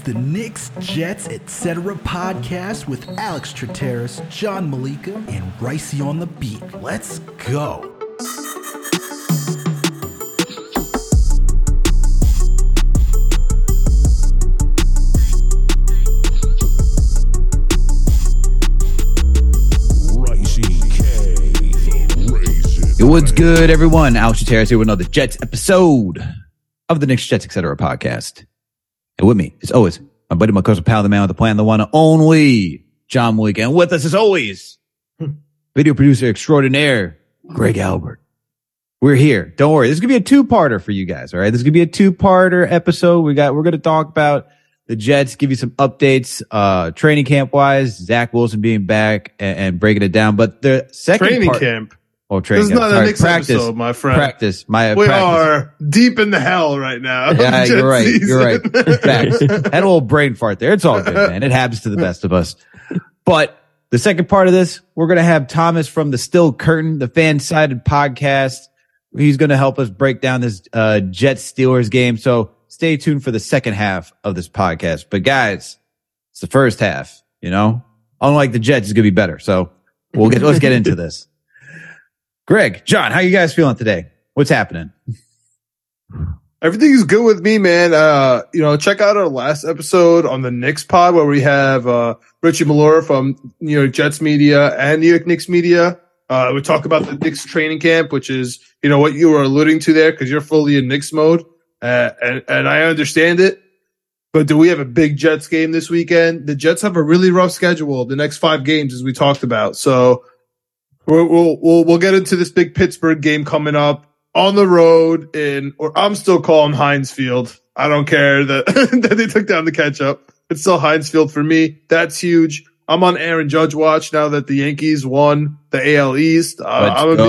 the Knicks, Jets, etc. podcast with Alex Trateris, John Malika, and Ricey on the beat. Let's go. What's good, everyone? Alex Trateris here with another Jets episode of the Knicks, Jets, etc. podcast. And with me, as always, my buddy, my cousin, pal, the man with the plan, the one and only John Malika. And with us, as always, video producer extraordinaire, Greg Albert. We're here. Don't worry. This is gonna be a two-parter for you guys. All right. This is gonna be a two-parter episode. We got. We're gonna talk about the Jets, give you some updates, uh, training camp wise, Zach Wilson being back and, and breaking it down. But the second Training part, camp. Oh, training This is not a Sorry, Knicks practice, episode, my friend. Practice. My We practice. are deep in the hell right now. Yeah, you're right. season. You're right. Facts. Had a little brain fart there. It's all good, man. It happens to the best of us. But the second part of this, we're going to have Thomas from the Still Curtain, the fan sided podcast. He's going to help us break down this uh, Jets Steelers game. So stay tuned for the second half of this podcast. But guys, it's the first half, you know, unlike the Jets, it's going to be better. So we'll get, let's get into this. Greg, John, how you guys feeling today? What's happening? Everything is good with me, man. Uh, you know, check out our last episode on the Knicks pod where we have, uh, Richie Malora from New York Jets media and New York Knicks media. Uh, we talk about the Knicks training camp, which is, you know, what you were alluding to there because you're fully in Knicks mode. Uh, and, and I understand it. But do we have a big Jets game this weekend? The Jets have a really rough schedule the next five games, as we talked about. So we'll, we'll, we'll, we'll get into this big Pittsburgh game coming up on the road in, or I'm still calling Heinz Field. I don't care that, that they took down the catch up. It's still Heinz Field for me. That's huge. I'm on Aaron Judge watch now that the Yankees won the AL East. Uh, I'm gonna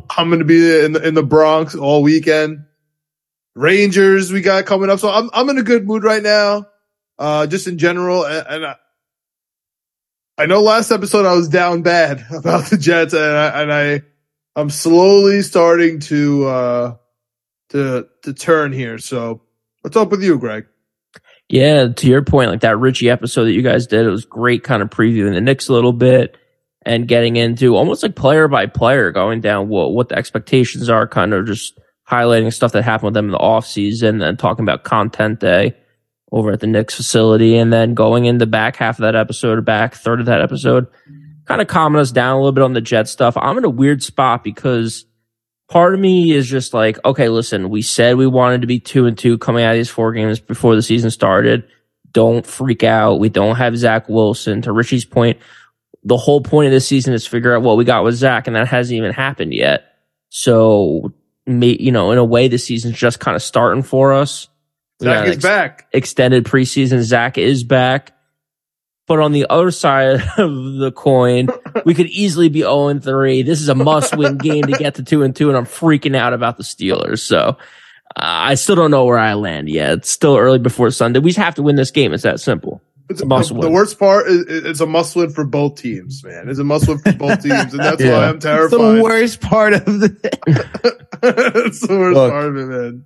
be- I'm going to be in the, in the Bronx all weekend. Rangers we got coming up. So I'm, I'm in a good mood right now. Uh, just in general. And, and I, I know last episode I was down bad about the Jets and I, and I, I'm slowly starting to, uh, to, to turn here. So what's up with you, Greg? Yeah, to your point, like that Richie episode that you guys did, it was great kind of previewing the Knicks a little bit and getting into almost like player by player, going down what, what the expectations are, kind of just highlighting stuff that happened with them in the offseason and talking about content day over at the Knicks facility. And then going in the back half of that episode, or back third of that episode, kind of calming us down a little bit on the Jet stuff. I'm in a weird spot because part of me is just like, okay, listen, we said we wanted to be two and two coming out of these four games before the season started. Don't freak out. We don't have Zach Wilson. To Richie's point, the whole point of this season is figure out what we got with Zach, and that hasn't even happened yet. So, you know, in a way, the season's just kind of starting for us. We Zach is ex- back. extended preseason. Zach is back. But on the other side of the coin, we could easily be 0 3. This is a must win game to get to 2 and 2, and I'm freaking out about the Steelers. So uh, I still don't know where I land yet. It's still early before Sunday. We just have to win this game. It's that simple. It's a must the, win. the worst part is it's a must win for both teams, man. It's a must win for both teams, and that's Yeah. why I'm It's terrified. the worst part of the. That's the worst Look. part of it, man.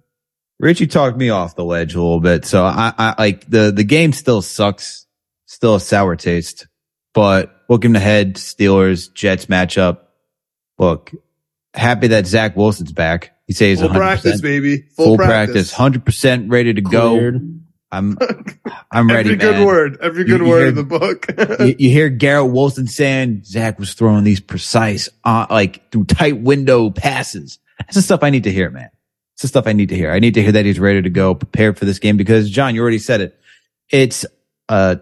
Richie talked me off the ledge a little bit, so I, I like the the game still sucks, still a sour taste. But looking ahead, Steelers Jets matchup. Look, happy that Zach Wilson's back. He says Full 100%, practice, baby. Full, full practice. practice, hundred percent ready to go. Cleared. I'm I'm ready, Every man. good word. Every You- good you word hear- in the book. you, you hear Garrett Wilson saying Zach was throwing these precise, uh, like through tight window passes. That's the stuff I need to hear, man. It's the stuff I need to hear. I need to hear that he's ready to go, prepared for this game because John, you already said it. It's, uh,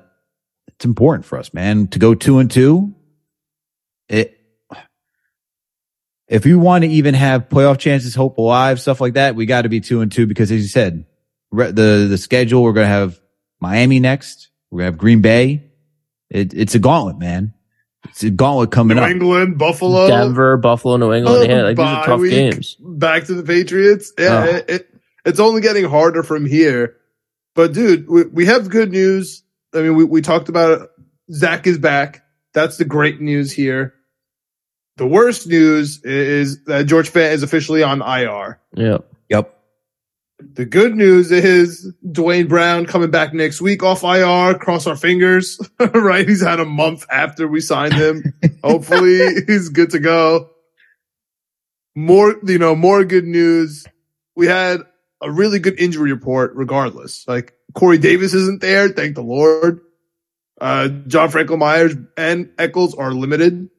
it's important for us, man, to go two and two. It, if you want to even have playoff chances, hope alive, stuff like that, we got to be two and two because as you said, re- the, the schedule, we're going to have Miami next. We're going to have Green Bay. It, it's a gauntlet, man. It's a gauntlet coming New up. England, Buffalo, Denver, Buffalo, New England. Oh, yeah, like these are tough week. games. back to the Patriots. Yeah, Oh. it, it, it's only getting harder from here. But dude, we, we have good news. I mean, we, we talked about it. Zach is back. That's the great news here. The worst news is that George Fant is officially on IR. Yeah. Yep. The good news is Duane Brown coming back next week off IR. Cross our fingers, right? He's had a month after we signed him. Hopefully he's good to go. More, you know, more good news. We had a really good injury report regardless. Like Corey Davis isn't there. Thank the Lord. Uh, John Franklin Myers and Echols are limited.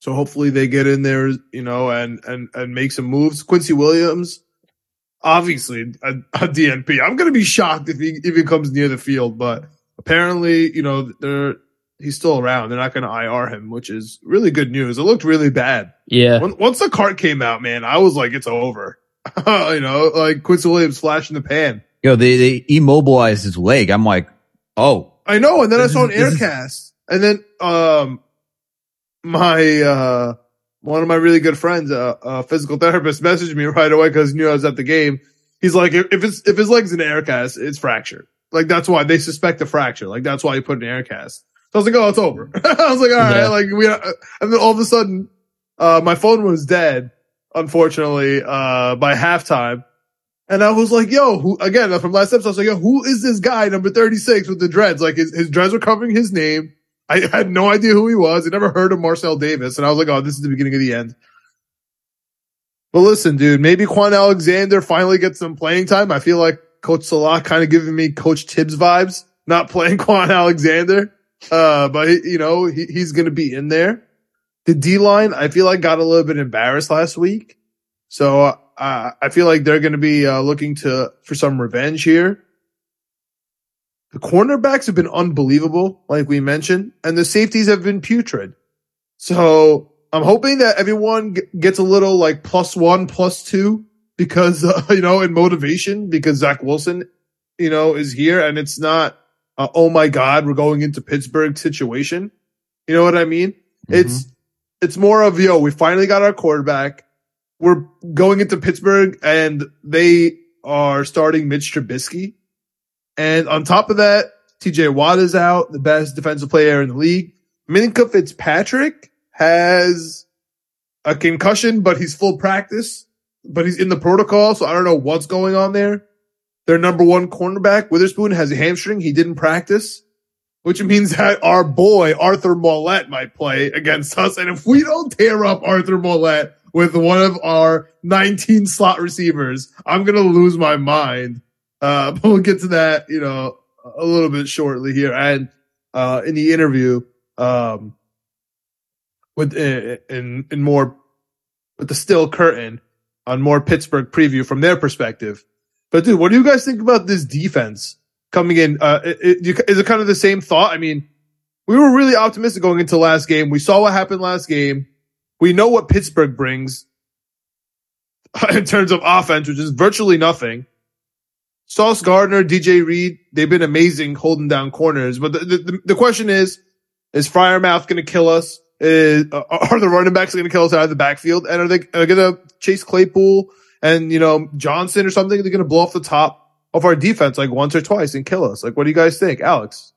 So hopefully they get in there, you know, and, and, and make some moves. Quincy Williams, obviously a, a DNP. I'm going to be shocked if he, even comes near the field, but apparently, you know, they're, he's still around. They're not going to IR him, which is really good news. It looked really bad. Yeah. When, once the cart came out, man, I was like, it's over. you know, like Quincy Williams flashing the pan. Yo, they, they immobilized his leg. I'm like, oh, I know. And then I This saw an is- this is- and then, um, my, uh, one of my really good friends, uh, a physical therapist messaged me right away because he knew I was at the game. He's like, if, if it's, if his leg's an air cast, it's fractured. Like that's why they suspect a fracture. Like that's why you put an air cast. So I was like, oh, it's over. I was like, all right. Yeah. Like we, uh, and then all of a sudden, uh, my phone was dead, unfortunately, uh, by halftime. And I was like, yo, who, again, from last episode, I was like, yo, who is this guy, number 36 with the dreads? Like his, his dreads were covering his name. I had no idea who he was. I never heard of Marcel Davis. And I was like, oh, this is the beginning of the end. But listen, dude, maybe Kwon Alexander finally gets some playing time. I feel like Coach Salah kind of giving me Coach Thibs vibes, not playing Kwon Alexander. Uh, but you know, he, he's going to be in there. The D line, I feel like got a little bit embarrassed last week. So, uh, I feel like they're going to be, uh, looking to, for some revenge here. The cornerbacks have been unbelievable, like we mentioned, and the safeties have been putrid. So I'm hoping that everyone g- gets a little like plus one, plus two because, uh, you know, in motivation because Zach Wilson, you know, is here and it's not, uh, oh my God, we're going into Pittsburgh situation. You know what I mean? It's, it's more of, yo, we finally got our quarterback. We're going into Pittsburgh and they are starting Mitch Trubisky. And on top of that, TJ Watt is out, the best defensive player in the league. Minkah Fitzpatrick has a concussion, but he's full practice, but he's in the protocol. So I don't know what's going on there. Their number one cornerback, Witherspoon, has a hamstring. He didn't practice, which means that our boy, Arthur Maulet, might play against us. And if we don't tear up Arthur Maulet with one of our 19 slot receivers, I'm going to lose my mind. Uh, but we'll get to that, you know, a little bit shortly here. And, uh, in the interview, um, with, uh, in, in more, with the still curtain on more Pittsburgh preview from their perspective. But dude, what do you guys think about this defense coming in? Uh, is it kind of the same thought? I mean, we were really optimistic going into last game. We saw what happened last game. We know what Pittsburgh brings in terms of offense, which is virtually nothing. Sauce Gardner, DJ Reed, they've been amazing holding down corners. But the, the, the question is, is Freiermuth going to kill us? Is, uh, are the running backs going to kill us out of the backfield? And are they they going to chase Claypool and, you know, Johnson or something? They're going to blow off the top of our defense like once or twice and kill us. Like, what do you guys think? Alex?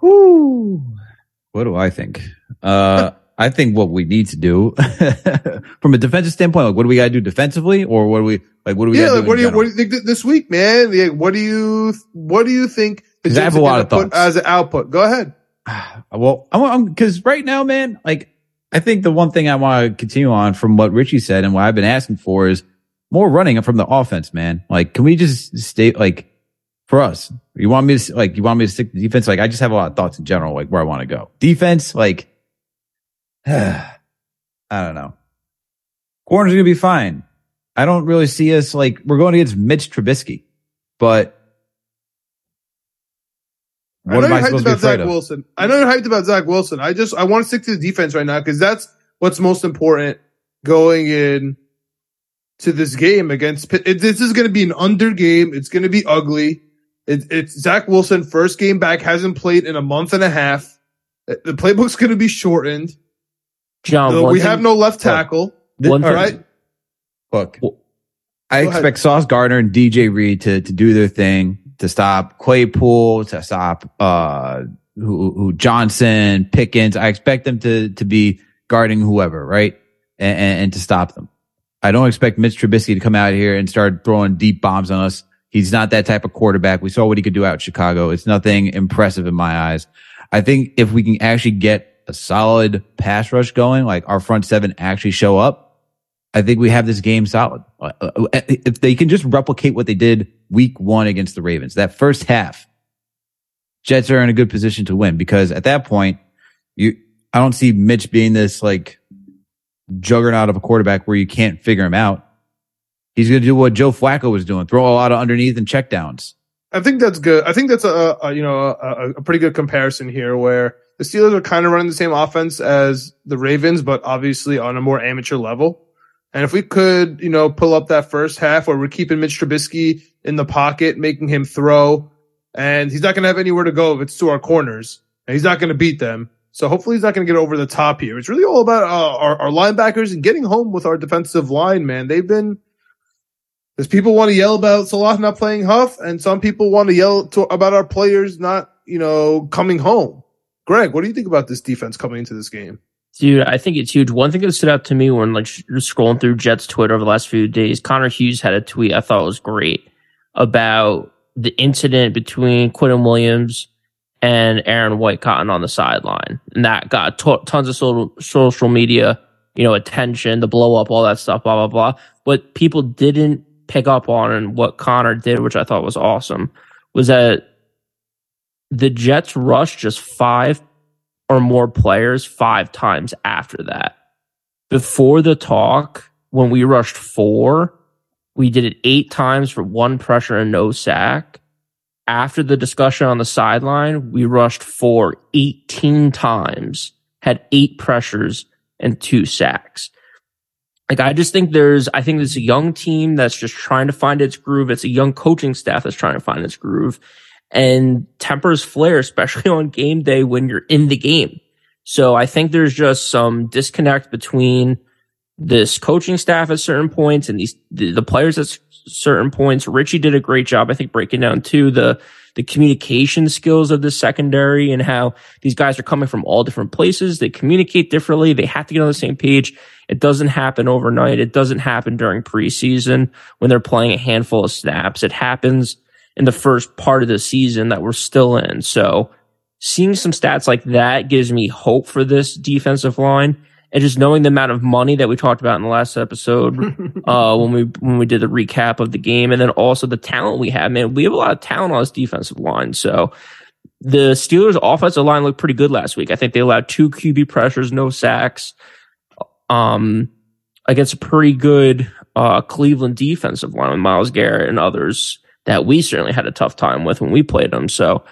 Whew. What do I think? Uh, I think what we need to do from a defensive standpoint, like what do we got to do defensively or what do we, like, what do we yeah, like, what do you, general? what do you think this week, man? Like, what do you, what do you think the I have a lot of thoughts. as an output? Go ahead. Well, I'm, I'm cause right now, man, like I think the one thing I want to continue on from what Richie said and what I've been asking for is more running from the offense, man. Like, can we just stay like for us? You want me to like, you want me to stick to defense? Like, I just have a lot of thoughts in general, like where I want to go. Defense, like, I don't know. Corner's going to be fine. I don't really see us like, we're going against Mitch Trubisky, but I what know am I you're hyped supposed to be about Zach of? Wilson. I know you're hyped about Zach Wilson. I just I want to stick to the defense right now because that's what's most important going in to this game against Pitt. It, this is going to be an under game. It's going to be ugly. It, it's Zach Wilson first game back hasn't played in a month and a half. The playbook's going to be shortened. John, Uh, we thing- have no left tackle. One right. Look, Well, I go ahead. expect Sauce Gardner and DJ Reed to to do their thing to stop Claypool, to stop uh who, who Johnson, Pickens. I expect them to to be guarding whoever, right, and, and, and to stop them. I don't expect Mitch Trubisky to come out here and start throwing deep bombs on us. He's not that type of quarterback. We saw what he could do out in Chicago. It's nothing impressive in my eyes. I think if we can actually get a solid pass rush going, like our front seven actually show up, I think we have this game solid. Uh, uh, if they can just replicate what they did week one against the Ravens, that first half, Jets are in a good position to win because at that point, you, I don't see Mitch being this like juggernaut of a quarterback where you can't figure him out. He's going to do what Joe Flacco was doing, throw a lot of underneath and checkdowns. I think that's good. I think that's a, a you know a, a, pretty good comparison here, where the Steelers are kind of running the same offense as the Ravens, but obviously on a more amateur level. And if we could, you know, pull up that first half where we're keeping Mitch Trubisky in the pocket, making him throw, and he's not going to have anywhere to go if it's to our corners, and he's not going to beat them. So hopefully he's not going to get over the top here. It's really all about uh, our, our linebackers and getting home with our defensive line, man. They've been, there's people want to yell about Salah not playing Huff, and some people want to yell to, about our players not, you know, coming home. Greg, what do you think about this defense coming into this game? Dude, I think it's huge. One thing that stood out to me when like scrolling through Jets Twitter over the last few days, Connor Hughes had a tweet I thought was great about the incident between Quinnen Williams and Aaron Whitecotton on the sideline. And that got tons of social, social media, you know, attention, the blow up, all that stuff, blah, blah, blah. But people didn't pick up on and what Connor did, which I thought was awesome, was that the Jets rushed just five or more players five times after that. Before the talk, when we rushed four, we did it eight times for one pressure and no sack after the discussion on the sideline, we rushed for 18 times, had eight pressures and two sacks. Like, I just think there's, I think there's a young team that's just trying to find its groove. It's a young coaching staff that's trying to find its groove and tempers flare, especially on game day when you're in the game. So I think there's just some disconnect between this coaching staff at certain points and these, the, players at certain points. Richie did a great job, I think, breaking down too the the communication skills of the secondary and how these guys are coming from all different places. They communicate differently. They have to get on the same page. It doesn't happen overnight. It doesn't happen during preseason when they're playing a handful of snaps. It happens in the first part of the season that we're still in. So seeing some stats like that gives me hope for this defensive line and just knowing the amount of money that we talked about in the last episode uh, when we when we did the recap of the game, and then also the talent we have, man, we have a lot of talent on this defensive line. So the Steelers' offensive line looked pretty good last week. I think they allowed two QB pressures, no sacks, um, against a pretty good uh, Cleveland defensive line with Myles Garrett and others that we certainly had a tough time with when we played them. So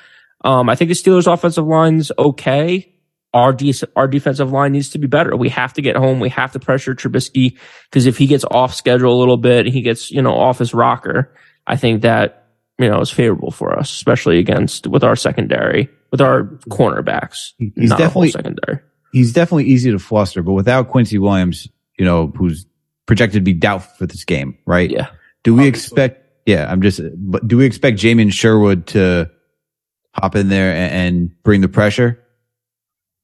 um, I think the Steelers' offensive line's okay our de- our defensive line needs to be better. We have to get home. We have to pressure Trubisky because if he gets off schedule a little bit, he gets you know off his rocker. I think that you know is favorable for us, especially against with our secondary, with our cornerbacks. He's definitely secondary. He's definitely easy to fluster, but without Quincy Williams, you know, who's projected to be doubtful for this game, right? Yeah. Do we Obviously. expect? Yeah, I'm just. But do we expect Jamien Sherwood to hop in there and, and bring the pressure?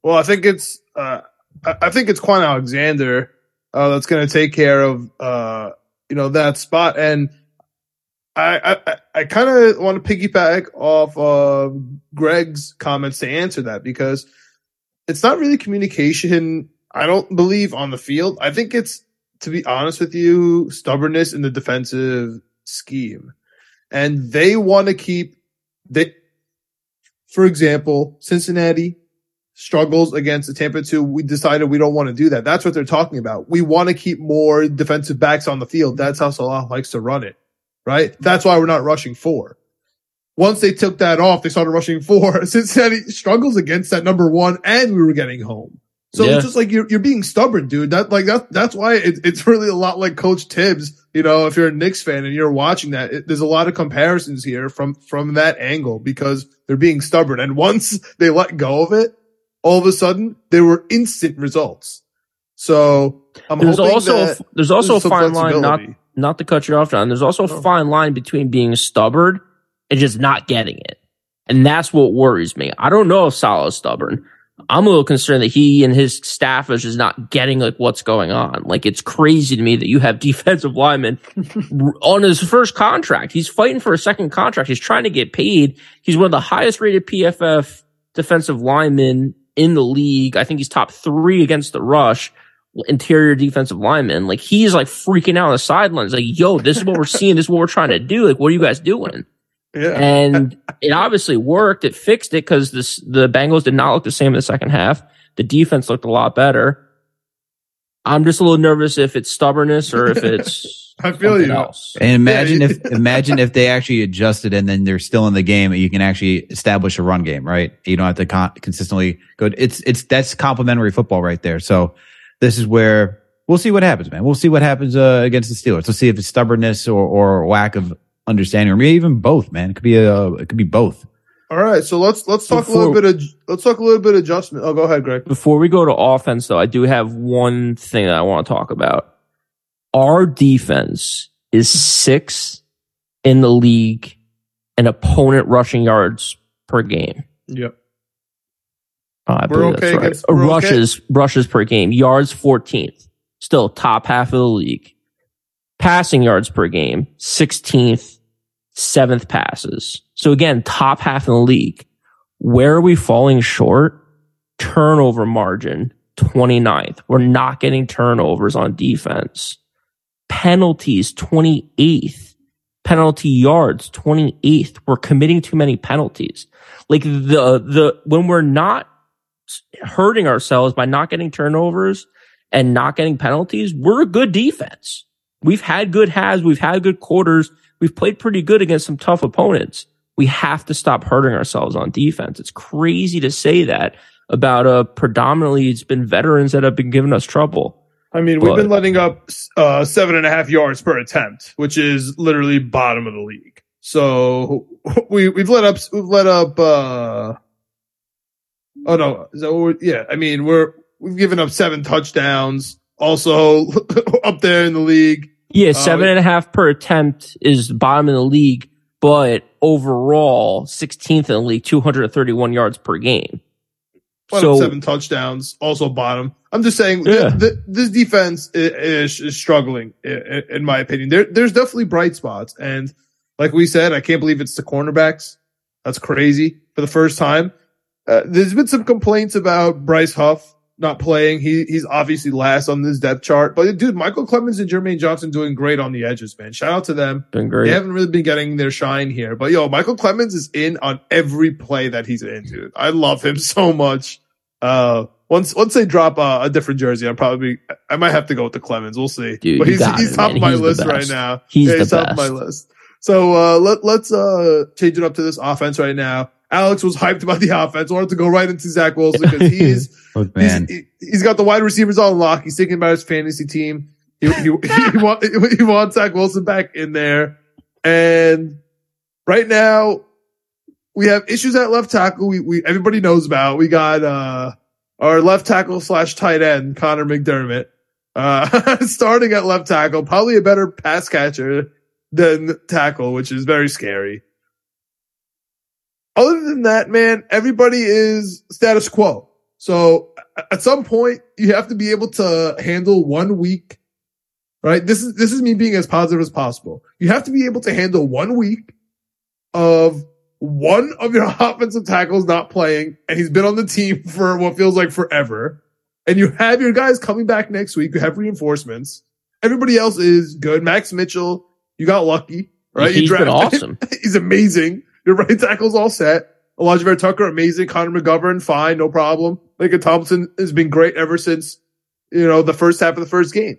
Well, I think it's uh, I think it's Kwon Alexander uh, that's going to take care of uh, you know that spot, and I I, I kind of want to piggyback off of Greg's comments to answer that because it's not really communication. I don't believe on the field. I think it's to be honest with you, stubbornness in the defensive scheme, and they want to keep they. For example, Cincinnati struggles against the Tampa 2, we decided we don't want to do that. That's what they're talking about. We want to keep more defensive backs on the field. That's how Salah likes to run it, right? That's why we're not rushing four. Once they took that off, they started rushing four. Cincinnati struggles against that number one and we were getting home. So yeah. it's just like you're, you're being stubborn, dude. That like that, that's why it, it's really a lot like Coach Thibs. You know, if you're a Knicks fan and you're watching that, it, there's a lot of comparisons here from from that angle because they're being stubborn. And once they let go of it, all of a sudden there were instant results. So I'm there's also there's also a fine line not not to cut you off, John. There's also a oh. fine line between being stubborn and just not getting it, and that's what worries me. I don't know if Salah's stubborn. I'm a little concerned that he and his staff is just not getting like what's going on. Like it's crazy to me that you have defensive linemen on his first contract. He's fighting for a second contract. He's trying to get paid. He's one of the highest rated PFF defensive linemen in the league. I think he's top three against the rush interior defensive lineman. Like he's like freaking out on the sidelines. Like, yo, this is what we're seeing. This is what we're trying to do. Like, what are you guys doing? Yeah. And it obviously worked. It fixed it because this the Bengals did not look the same in the second half. The defense looked a lot better. I'm just a little nervous if it's stubbornness or if it's I feel something you. else. And imagine if imagine if they actually adjusted and then they're still in the game. You can actually establish a run game, right? You don't have to con- consistently go. It's it's that's complementary football right there. So this is where we'll see what happens, man. We'll see what happens uh, against the Steelers. Let's see if it's stubbornness or or lack of understanding, or maybe even both, man. It could be a it could be both. All right, so let's let's talk a little bit of let's talk a little bit of adjustment. Oh, go ahead, Greg. Before we go to offense, though, I do have one thing that I want to talk about. Our defense is sixth in the league in opponent rushing yards per game. Yep. Oh, I We're believe okay that's right. against- we're okay? rushes rushes per game. Yards 14th. Still top half of the league. Passing yards per game, 16th, seventh passes. So again, top half in the league. Where are we falling short? Turnover margin, 29th. We're not getting turnovers on defense. Penalties, 28th. Penalty yards, 28th. We're committing too many penalties. Like the, the, when we're not hurting ourselves by not getting turnovers and not getting penalties, we're a good defense. We've had good halves. We've had good quarters. We've played pretty good against some tough opponents. We have to stop hurting ourselves on defense. It's crazy to say that about a predominantly it's been veterans that have been giving us trouble. I mean, we've been letting up uh, seven and a half yards per attempt, which is literally bottom of the league. So we we've let up we've let up. uh Oh no, so yeah, I mean we're we've given up seven touchdowns, also up there in the league. Yeah, Uh, seven and a half per attempt is bottom in the league, but overall 16th in the league, 231 yards per game. So- seven touchdowns, also bottom. I'm just saying, Yeah. th- th- this defense is, is struggling, i- i- in my opinion. There, there's definitely bright spots, and like we said, I can't believe it's the cornerbacks. That's crazy for the first time. Uh, there's been some complaints about Bryce Huff not playing. He he's obviously last on this depth chart, but dude, Michael Clemons and Jermaine Johnson doing great on the edges, man. Shout out to them. Been great. They haven't really been getting their shine here, but yo, Michael Clemons is in on every play that he's in, dude. I love him so much. Uh, once once they drop uh, a different jersey, I'm probably I might have to go with the Clemons. We'll see. Dude, but he's he's it, top man. of my He's list right now. He's Yeah, the top of my list. So uh, let let's uh change it up to this offense right now. Alex was hyped about the offense. Wanted to go right into Zach Wilson because he's Look, He's- he, he's got the wide receivers on lock. He's thinking about his fantasy team. He, he, he, want, he wants Zach Wilson back in there. And right now, we have issues at left tackle. We, we everybody knows about. We got uh our left tackle slash tight end Conor McDermott uh starting at left tackle, probably a better pass catcher than tackle, which is very scary. Other than that, man, everybody is status quo. So at some point, you have to be able to handle one week, right? This is, this is me being as positive as possible. You have to be able to handle one week of one of your offensive tackles not playing, and he's been on the team for what feels like forever. And you have your guys coming back next week. You have reinforcements. Everybody else is good. Max Mitchell, you got lucky, right? He's you been awesome. He's amazing. Your right tackle's all set. Alijah Vera-Tucker, amazing. Connor McGovern, fine, no problem. Laken Tomlinson has been great ever since, you know, the first half of the first game.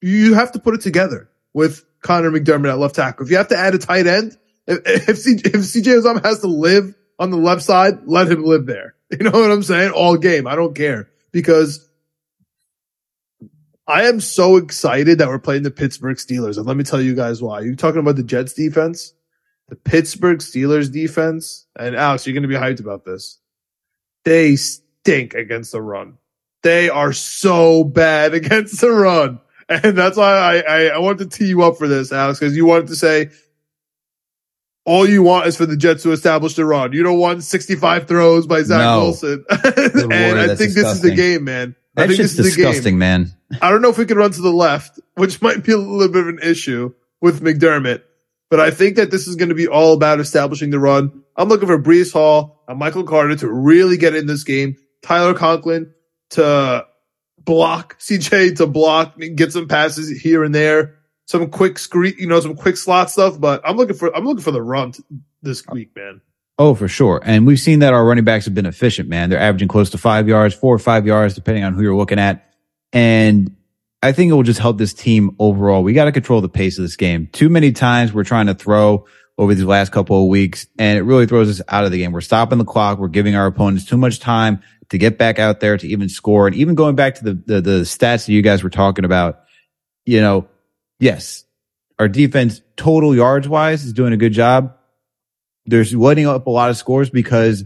You have to put it together with Conor McDermott at left tackle. If you have to add a tight end, if, if, CJ, if CJ has to live on the left side, let him live there. You know what I'm saying? All game. I don't care because I am so excited that we're playing the Pittsburgh Steelers. And let me tell you guys why. You're talking about the Jets defense, the Pittsburgh Steelers defense, and Alex, you're going to be hyped about this. They stink against the run. They are so bad against the run. And that's why I, I, I wanted to tee you up for this, Alex, because you wanted to say all you want is for the Jets to establish the run. You don't want 65 throws by Zach No. Wilson. Lord, and I that's think this is the game, man. I That think shit's this is disgusting, man. I don't know if we can run to the left, which might be a little bit of an issue with McDermott, but I think that this is going to be all about establishing the run. I'm looking for Breece Hall and Michael Carter to really get in this game. Tyler Conklin to block CJ to block get some passes here and there. Some quick screen, you know, some quick slot stuff, but I'm looking for, I'm looking for the run this week, man. Oh, for sure. And we've seen that our running backs have been efficient, man. They're averaging close to five yards, four or five yards, depending on who you're looking at. And I think it will just help this team overall. We got to control the pace of this game. Too many times we're trying to throw over these last couple of weeks and it really throws us out of the game. We're stopping the clock. We're giving our opponents too much time to get back out there to even score. And even going back to the, the, the stats that you guys were talking about, you know, yes, our defense total yards wise is doing a good job. There's letting up a lot of scores because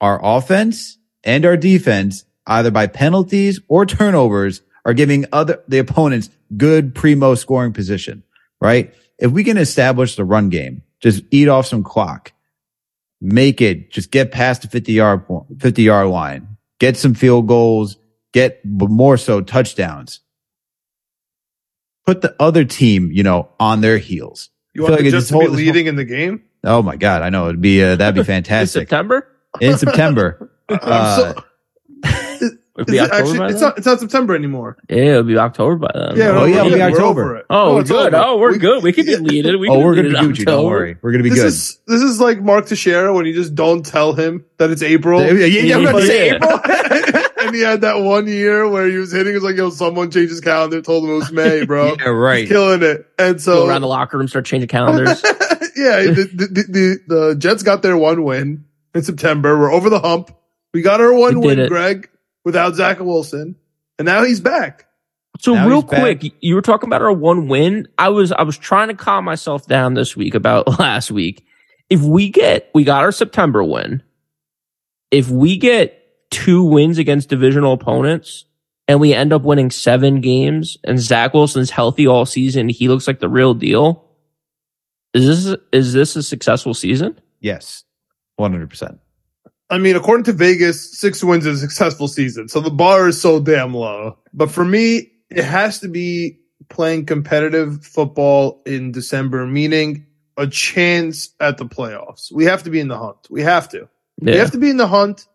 our offense and our defense, either by penalties or turnovers, are giving other the opponents good primo scoring position, right? If we can establish the run game, just eat off some clock, make it, just get past the 50 yard, point- 50 yard line, get some field goals, get more so touchdowns. Put the other team, you know, on their heels. You want like the it just to be hold- this leading in the game? Oh my God. I know it'd be, uh, that'd be In fantastic September? in September. Uh, so- It'll be it October actually, by it's then? not, it's not September anymore. Yeah, it'll be October by then. Yeah, Oh, yeah, we're it'll be October. over it. Oh, No, we're it's good. Oh, we're We- good. We could be leading. We oh, we're going to be Gucci. Don't worry. We're going to be This good. is this is like Mark Teixeira when you just don't tell him that it's April. yeah, yeah, yeah, I'm about to say April. and he had that one year where he was hitting. It was like, yo, someone changed his calendar, told him it was May, bro. yeah, right. Killing it. And Go so, around the locker room, start changing calendars. yeah, the, the, the, the, the Jets got their one win in September. We're over the hump. We got our one We win, it. Greg, without Zach Wilson. And now he's back. So Now real he's back. quick, you were talking about our one win. I was I was trying to calm myself down this week about last week. If we get we got our September win. If we get two wins against divisional opponents and we end up winning seven games and Zach Wilson's healthy all season, he looks like the real deal. Is this is this a successful season? Yes. 100%. I mean, according to Vegas, six wins is a successful season. So the bar is so damn low. But for me, it has to be playing competitive football in December, meaning a chance at the playoffs. We have to be in the hunt. We have to. We have to be in the hunt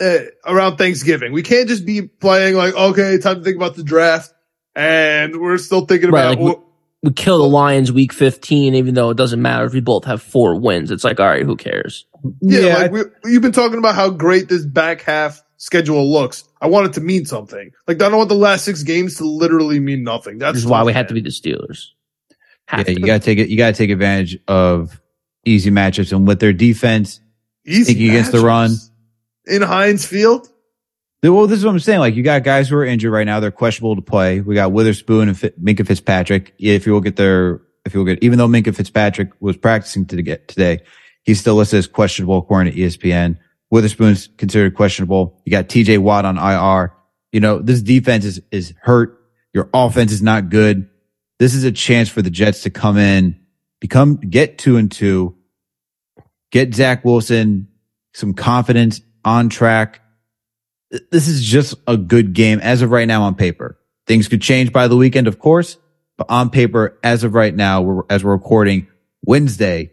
uh, around Thanksgiving. We can't just be playing like, okay, time to think about the draft. And we're still thinking Right, about like we kill the Lions week 15, even though it doesn't matter if we both have four wins. It's like, all right, who cares? Yeah, Yeah, like we, you've been talking about how great this back half schedule looks. I want it to mean something. Like I don't want the last six games to literally mean nothing. That's why we had to be the Steelers. Yeah, Have you got to take it. You got to take advantage of easy matchups and with their defense. easy thinking against the run. in Heinz Field. Well, this is what I'm saying. Like you got guys who are injured right now. They're questionable to play. We got Witherspoon and Fi- Minkah Fitzpatrick. If you look at their, if you look at, even though Minkah Fitzpatrick was practicing to get today, he's still listed as questionable according to ESPN. Witherspoon's considered questionable. You got TJ Watt on IR. You know, this defense is, is hurt. Your offense is not good. This is a chance for the Jets to come in, become, get two and two, get Zach Wilson some confidence on track. Th- This is just a good game as of right now on paper. Things could change by the weekend, of course, but on paper, as of right now, we're, as we're recording Wednesday,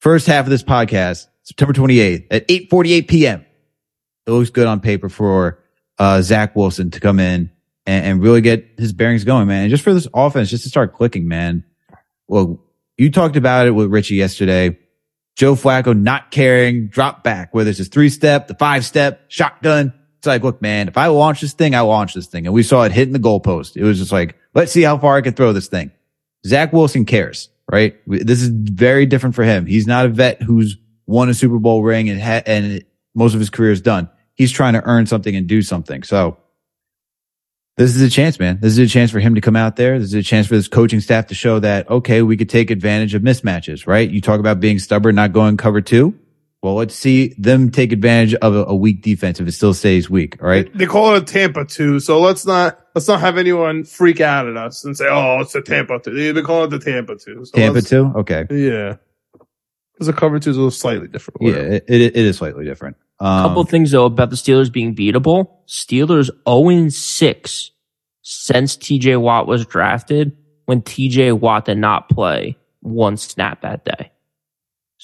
first half of this podcast, September 28th at 8:48 p.m. It looks good on paper for uh, Zach Wilson to come in and, and really get his bearings going, man. And just for this offense, just to start clicking, man. Well, you talked about it with Richie yesterday. Joe Flacco not caring, drop back, whether it's his three step, the five step, shotgun. It's like, look, man, if I launch this thing, I launch this thing. And we saw it hitting the goalpost. It was just like, let's see how far I can throw this thing. Zach Wilson cares, right? This is very different for him. He's not a vet who's won a Super Bowl ring and ha- and most of his career is done. He's trying to earn something and do something. So this is a chance, man. This is a chance for him to come out there. This is a chance for this coaching staff to show that, okay, we could take advantage of mismatches, right? You talk about being stubborn, not going cover two. Well, let's see them take advantage of a, a weak defense if it still stays weak. All right. They call it a Tampa two, so let's not let's not have anyone freak out at us and say, "Oh, it's a Tampa two. They've been it the Tampa two. So Tampa two. Okay. Yeah, Because the cover two is a little slightly different. Yeah, it, it, it is slightly different. A Um, couple things though about the Steelers being beatable. Steelers 0 6 since TJ Watt was drafted when TJ Watt did not play one snap that day.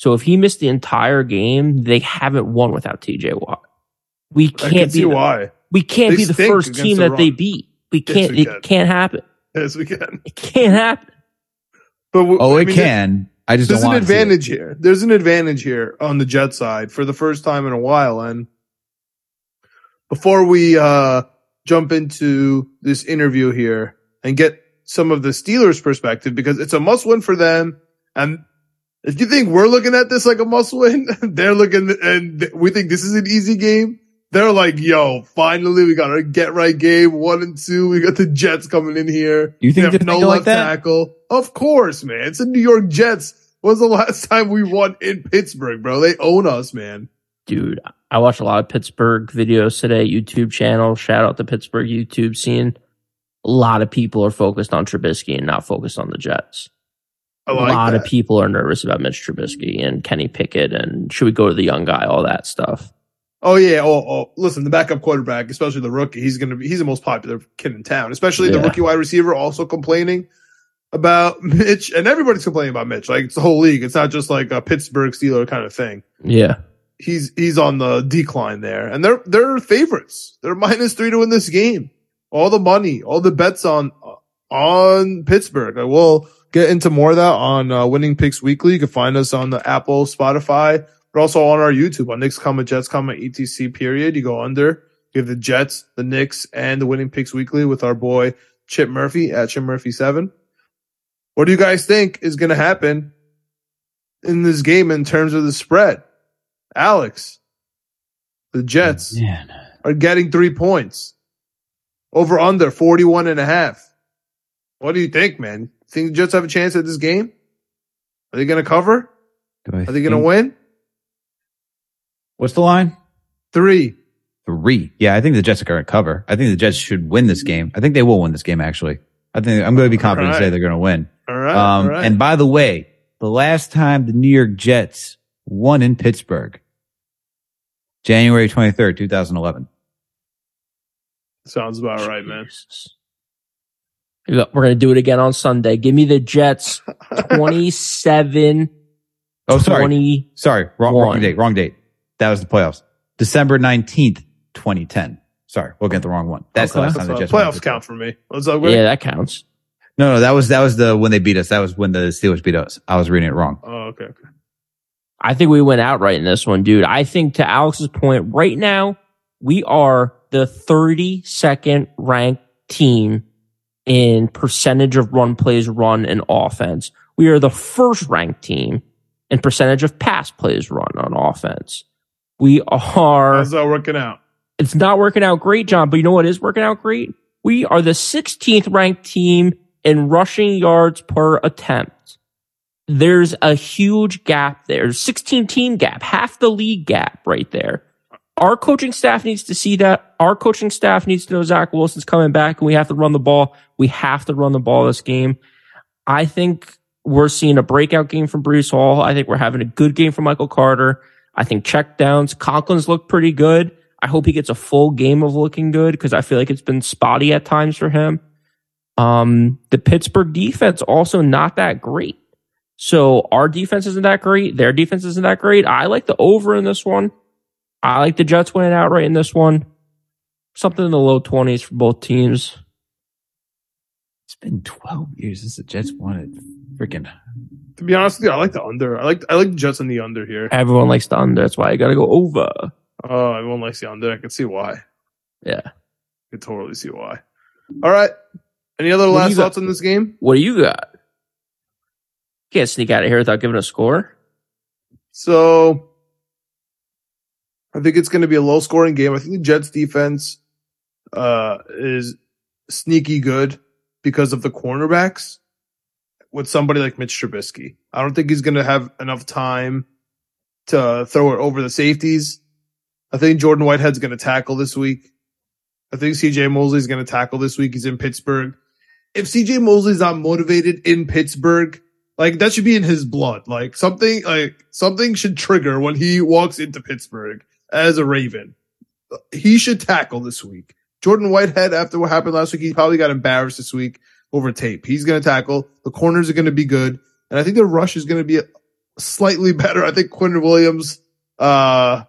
So if he missed the entire game, they haven't won without TJ Watt. We can can't see be the, why. we can't They be the first team the that they beat. We can't we it can't happen. Yes, we can. It can't happen. But w- oh, I it mean, can. I just There's don't an want to advantage here. There's an advantage here on the Jet side for the first time in a while. And before we uh, jump into this interview here and get some of the Steelers' perspective, because it's a must win for them. And if you think we're looking at this like a must win, they're looking and we think this is an easy game. They're like, yo, finally we got our get right game one and two. We got the Jets coming in here. You think They have no thinking like left tackle? Of course, man. It's the New York Jets. When was the last time we won in Pittsburgh, bro? They own us, man. Dude, I watched a lot of Pittsburgh videos today, YouTube channel. Shout out the Pittsburgh YouTube scene. A lot of people are focused on Trubisky and not focused on the Jets. I like a lot that. of people are nervous about Mitch Trubisky and Kenny Pickett and should we go to the young guy, all that stuff. Oh yeah. Oh, oh, listen, the backup quarterback, especially the rookie, he's gonna be he's the most popular kid in town. Especially the rookie wide receiver, also complaining about Mitch, and everybody's complaining about Mitch. Like it's the whole league. It's not just like a Pittsburgh Steeler kind of thing. Yeah. He's he's on the decline there, and they're they're favorites. They're minus three to win this game. All the money, all the bets on on Pittsburgh. I will get into more of that on uh, Winning Picks Weekly. You can find us on the Apple, Spotify, but also on our YouTube on Knicks, comma Jets, comma ETC. Period. You go under. You have the Jets, the Knicks, and the Winning Picks Weekly with our boy Chip Murphy at Chip Murphy Seven. What do you guys think is going to happen in this game in terms of the spread? Alex, the Jets Man. are getting three points. Over under 41 and a half. What do you think, man? Think the Jets have a chance at this game? Are they going to cover? Do I Are they going to win? What's the line? Three. Three. Yeah, I think the Jets are going to cover. I think the Jets should win this game. I think they will win this game, actually. I think I'm going to be confident and say they're going to win. All right. Um, all right. and by the way, the last time the New York Jets won in Pittsburgh, January 23rd, 2011. Sounds about right, man. Jesus. We got- We're going to do it again on Sunday. Give me the Jets 27 Oh, sorry. 20. Sorry. Wrong, wrong date. Wrong date. That was the playoffs. December 19th, 2010. Sorry. We'll get the wrong one. That's the Okay. last time the Jets fine. won Playoffs count for me. What's up, Yeah, that counts. No, no, that was, that was the, when they beat us. That was when the Steelers beat us. I was reading it wrong. Oh, okay. okay. I think we went outright in this one, dude. I think to Alex's point, right now, we are the 32nd ranked team in percentage of run plays run in offense. We are the first ranked team in percentage of pass plays run on offense. We are, How's that working out? it's not working out great, John, but you know what is working out great? We are the 16th ranked team in rushing yards per attempt. There's a huge gap there. 16 team gap, half the league gap right there. Our coaching staff needs to see that. Our coaching staff needs to know Zach Wilson's coming back and we have to run the ball. We have to run the ball this game. I think we're seeing a breakout game from Breece Hall. I think we're having a good game from Michael Carter. I think checkdowns, Conklin's look pretty good. I hope he gets a full game of looking good because I feel like it's been spotty at times for him. Um, the Pittsburgh defense also not that great. So our defense isn't that great. Their defense isn't that great. I like the over in this one. I like the Jets winning outright in this one. Something in the low twenties for both teams. It's been 12 years since the Jets won it. Freaking. To be honest with you, I like the under. I like I like the Jets in the under here. Everyone likes the under. That's why I got to go over. Oh, everyone likes the under. I can see why. Yeah. I can totally see why. All right. Any other What last thoughts on this game? What do you got? Can't sneak out of here without giving a score. So I think it's going to be a low scoring game. I think the Jets defense uh, is sneaky good because of the cornerbacks with somebody like Mitch Trubisky. I don't think he's going to have enough time to throw it over the safeties. I think Jordan Whitehead's going to tackle this week. I think CJ Mosley's going to tackle this week. He's in Pittsburgh. If CJ Mosley's not motivated in Pittsburgh, Like that should be in his blood. Like something, like something should trigger when he walks into Pittsburgh as a Raven. He should tackle this week. Jordan Whitehead, after what happened last week, he probably got embarrassed this week over tape. He's going to tackle. The corners are going to be good. And I think the rush is going to be slightly better. I think Quinn Williams, uh,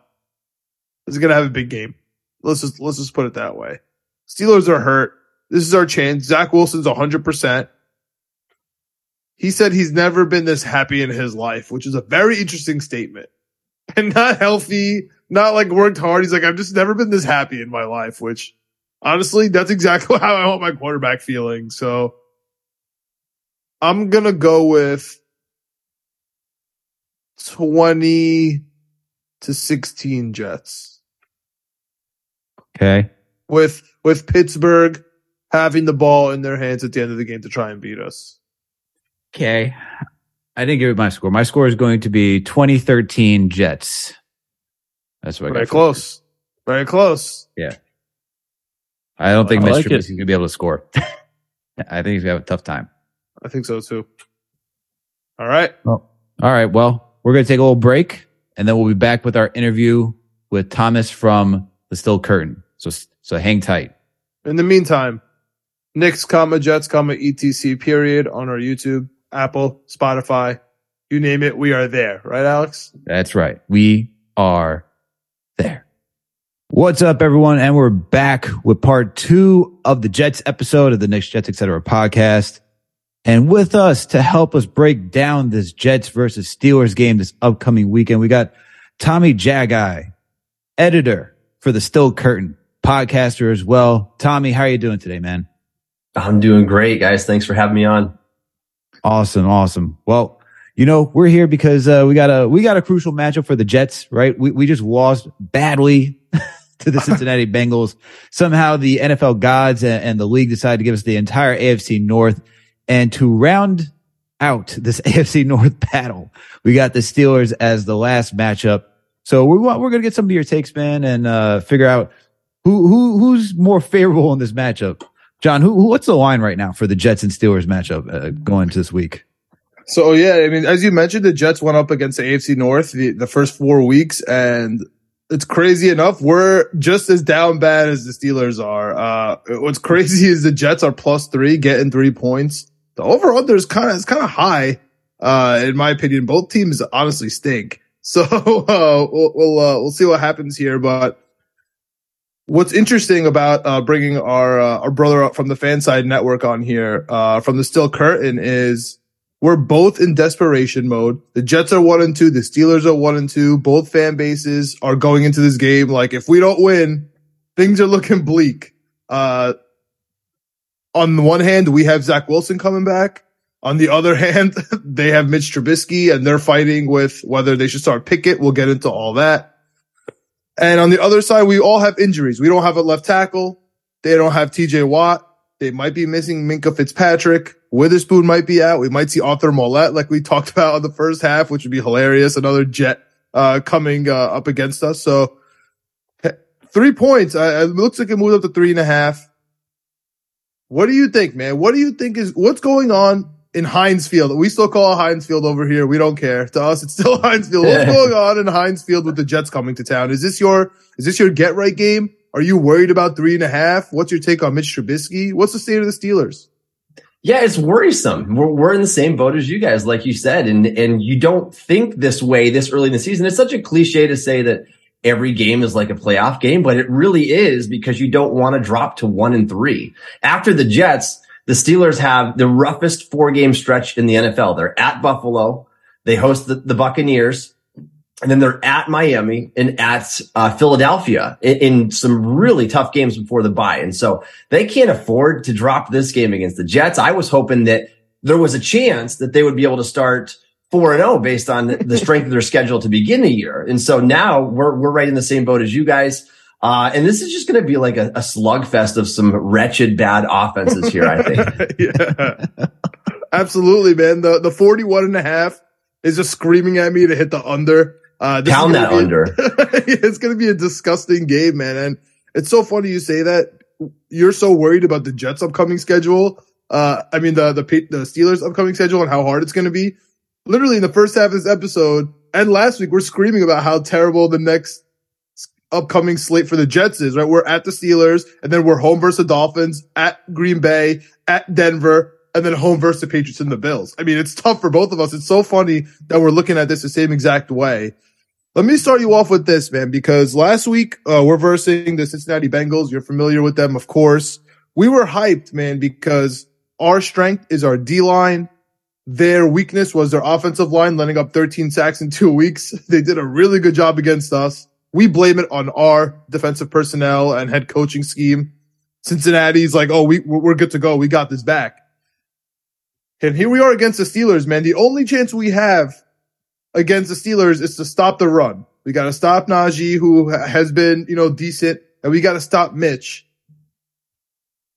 is going to have a big game. Let's just, let's just put it that way. Steelers are hurt. This is our chance. Zach Wilson's 100%. He said he's never been this happy in his life, which is a very interesting statement and not healthy, not like worked hard. He's like, I've just never been this happy in my life, which honestly, that's exactly how I want my quarterback feeling. So I'm going to go with 20 to 16 Jets Okay. with, with Pittsburgh having the ball in their hands at the end of the game to try and beat us. Okay. I didn't give it my score. My score is going to be 2013 Jets. That's what I Very got. close. Very close. Yeah. I don't think I Mitch like it. Trubisky's going to be able to score. I think he's going to have a tough time. I think so too. All right. Well, all right. Well, we're going to take a little break and then we'll be back with our interview with Thomas from the Still Curtain. So, so hang tight. In the meantime, Knicks, comma, Jets, comma, ETC period on our YouTube, Apple, Spotify, you name it. We are there. Right, Alex? That's right. We are there. What's up, everyone? And we're back with part two of the Jets episode of the Knicks, Jets, etc. podcast. And with us to help us break down this Jets versus Steelers game this upcoming weekend, we got Tommy Jagai, editor for the Still Curtain, podcaster as well. Tommy, how are you doing today, man? I'm doing great, guys. Thanks for having me on. Awesome, awesome. Well, you know, we're here because uh, we got a we got a crucial matchup for the Jets, right? We we just lost badly to the Cincinnati Bengals. Somehow the NFL gods and, and the league decided to give us the entire AFC North. And to round out this AFC North battle, we got the Steelers as the last matchup. So we want we're gonna get some of your takes, man, and uh, figure out who who who's more favorable in this matchup. John, who, who what's the line right now for the Jets and Steelers matchup uh, going into this week? So yeah, I mean, as you mentioned, the Jets went up against the AFC North the, the first four weeks, and it's crazy enough. We're just as down bad as the Steelers are. Uh, what's crazy is the Jets are plus three, getting three points. The over under is kind of it's kind of high, uh, in my opinion. Both teams honestly stink. So uh, we'll we'll, uh, we'll see what happens here, but. What's interesting about uh, bringing our uh, our brother up from the Fanside Network on here uh, from the Still Curtain is we're both in desperation mode. The Jets are one and two. The Steelers are one and two. Both fan bases are going into this game like if we don't win, things are looking bleak. Uh, on the one hand, we have Zach Wilson coming back. On the other hand, they have Mitch Trubisky and they're fighting with whether they should start Pickett. We'll get into all that. And on the other side, we all have injuries. We don't have a left tackle. They don't have TJ Watt. They might be missing Minkah Fitzpatrick. Witherspoon might be out. We might see Arthur Maulet like we talked about in the first half, which would be hilarious. Another jet, uh, coming, uh, up against us. So three points. Uh, it looks like it moved up to three and a half. What do you think, man? What do you think is what's going on in Heinz Field? We still call it Heinz Field over here. We don't care. To us, it's still Heinz Field. What's going on in Heinz Field with the Jets coming to town? Is this your is this your get right game? Are you worried about three and a half? What's your take on Mitch Trubisky? What's the state of the Steelers? Yeah, it's worrisome. We're, we're in the same boat as you guys, like you said, and and you don't think this way this early in the season. It's such a cliche to say that every game is like a playoff game, but it really is because you don't want to drop to one and three. After the Jets, the Steelers have the roughest four game stretch in the NFL. They're at Buffalo, they host the, the Buccaneers, and then they're at Miami and at uh, Philadelphia in, in some really tough games before the bye. And so they can't afford to drop this game against the Jets. I was hoping that there was a chance that they would be able to start four and zero based on the strength of their schedule to begin the year. And so now we're we're right in the same boat as you guys. Uh, and this is just going to be like a, a slugfest of some wretched bad offenses here. I think. absolutely, man. The the 41 and a half is just screaming at me to hit the under. Uh, this is Pound that a- under. it's going to be a disgusting game, man. And it's so funny you say that. You're so worried about the Jets' upcoming schedule. Uh, I mean the the the Steelers' upcoming schedule and how hard it's going to be. literally in the first half of this episode and last week, we're screaming about how terrible the next upcoming slate for the Jets is, right? We're at the Steelers and then we're home versus the Dolphins, at Green Bay, at Denver, and then home versus the Patriots and the Bills. I mean, it's tough for both of us. It's so funny that we're looking at this the same exact way. Let me start you off with this, man, because last week, uh, we're versing the Cincinnati Bengals. You're familiar with them, of course. We were hyped, man, because our strength is our D line. Their weakness was their offensive line, letting up 13 sacks in two weeks. They did a really good job against us. We blame it on our defensive personnel and head coaching scheme. Cincinnati's like, oh, we, we're good to go. We got this back. And here we are against the Steelers, man. The only chance we have against the Steelers is to stop the run. We got to stop Najee, who has been, you know, decent, and we got to stop Mitch.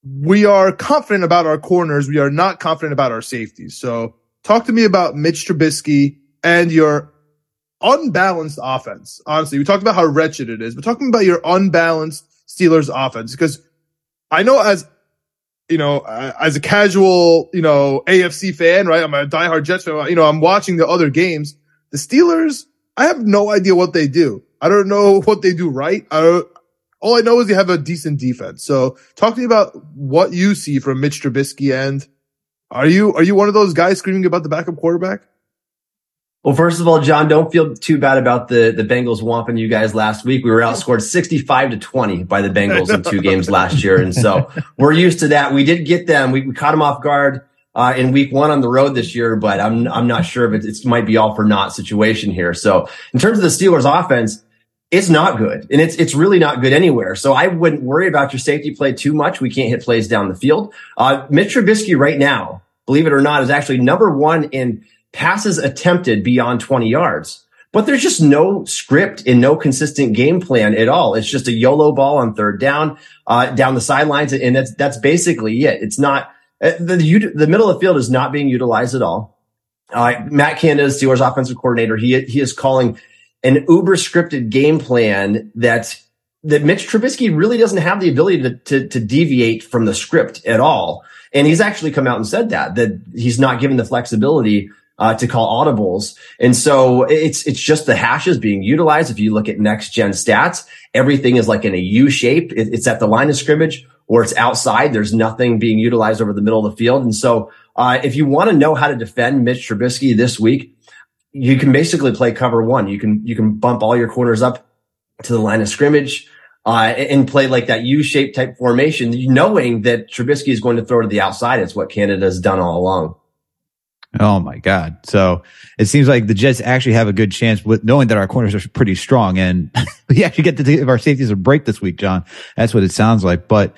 We are confident about our corners. We are not confident about our safeties. So talk to me about Mitch Trubisky and your unbalanced offense. Honestly, we talked about how wretched it is, but talking about your unbalanced Steelers offense, because I know as you know, as a casual, you know, AFC fan, right? I'm a diehard Jets fan. You know, I'm watching the other games. The Steelers, I have no idea what they do. I don't know what they do right. I all I know is they have a decent defense. So talk to me about what you see from Mitch Trubisky and are you, are you one of those guys screaming about the backup quarterback? Well, first of all, John, don't feel too bad about the, the Bengals whomping you guys last week. We were outscored 65 to 20 by the Bengals in two games last year. And so we're used to that. We did get them. We, we caught them off guard, uh, in week one on the road this year, but I'm, I'm not sure if it, it might be all for naught situation here. So in terms of the Steelers offense, it's not good and it's, it's really not good anywhere. So I wouldn't worry about your safety play too much. We can't hit plays down the field. Uh, Mitch Trubisky right now, believe it or not, is actually number one in passes attempted beyond 20 yards. But there's just no script and no consistent game plan at all. It's just a YOLO ball on third down, uh, down the sidelines. And that's, that's basically it. It's not, the, the, the middle of the field is not being utilized at all. Uh, Matt Canada, Steelers offensive coordinator, he, he is calling an uber scripted game plan that, that Mitch Trubisky really doesn't have the ability to, to, to deviate from the script at all. And he's actually come out and said that, that he's not given the flexibility uh, to call audibles. And so it's, it's just the hashes being utilized. If you look at next gen stats, everything is like in a U shape. It, it's at the line of scrimmage or it's outside. There's nothing being utilized over the middle of the field. And so, uh, if you want to know how to defend Mitch Trubisky this week, you can basically play cover one. You can, you can bump all your corners up to the line of scrimmage. Uh, and play like that U-shaped type formation, knowing that Trubisky is going to throw to the outside. It's what Canada has done all along. Oh my God. So it seems like the Jets actually have a good chance with knowing that our corners are pretty strong and we actually get to give our safeties a break this week, John. That's what it sounds like. But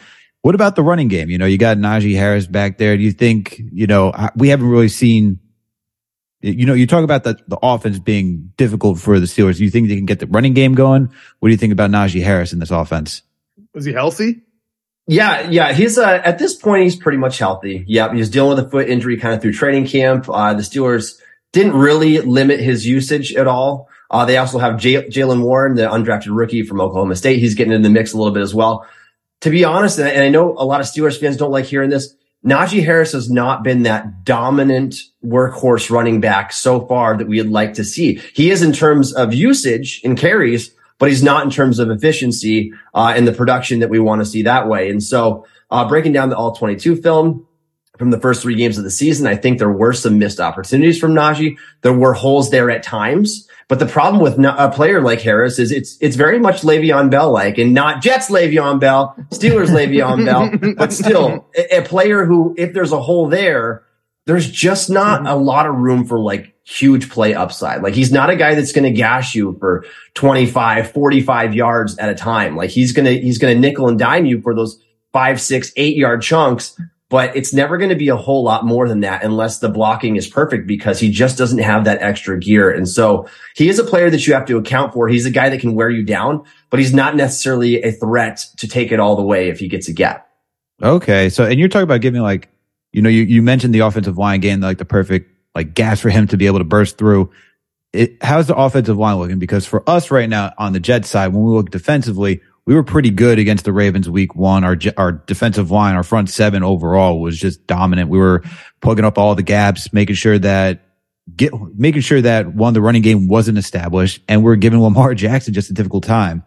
what about the running game? You know, you got Najee Harris back there. Do you think, you know, we haven't really seen, you know, you talk about the, the offense being difficult for the Steelers. Do you think they can get the running game going? What do you think about Najee Harris in this offense? Is he healthy? Yeah, yeah. He's uh, at this point he's pretty much healthy. Yeah, he's dealing with a foot injury kind of through training camp. Uh, the Steelers didn't really limit his usage at all. Uh, they also have J- Jaylen Warren, the undrafted rookie from Oklahoma State. He's getting in the mix a little bit as well. To be honest, and I know a lot of Steelers fans don't like hearing this. Najee Harris has not been that dominant workhorse running back so far that we'd like to see. He is in terms of usage and carries, but he's not in terms of efficiency uh, and the production that we want to see that way. And so, uh, breaking down the all 22 film from the first three games of the season, I think there were some missed opportunities from Najee. There were holes there at times. But the problem with a player like Harris is it's it's very much Le'Veon Bell like, and not Jets Le'Veon Bell, Steelers Le'Veon Bell, but still a, a player who, if there's a hole there, there's just not mm-hmm. a lot of room for like huge play upside. Like he's not a guy that's going to gash you for 25, 45 yards at a time. Like he's going to, he's going to nickel and dime you for those five, six, eight yard chunks. But it's never going to be a whole lot more than that unless the blocking is perfect because he just doesn't have that extra gear. And so he is a player that you have to account for. He's a guy that can wear you down, but he's not necessarily a threat to take it all the way if he gets a gap. Okay. So, and you're talking about giving like, you know, you, you mentioned the offensive line getting like the perfect like gas for him to be able to burst through. It, how's the offensive line looking? Because for us right now on the Jet side, when we look defensively, we were pretty good against the Ravens week one. Our, our defensive line, our front seven overall was just dominant. We were plugging up all the gaps, making sure that get making sure that one the running game wasn't established, and we're giving Lamar Jackson just a difficult time.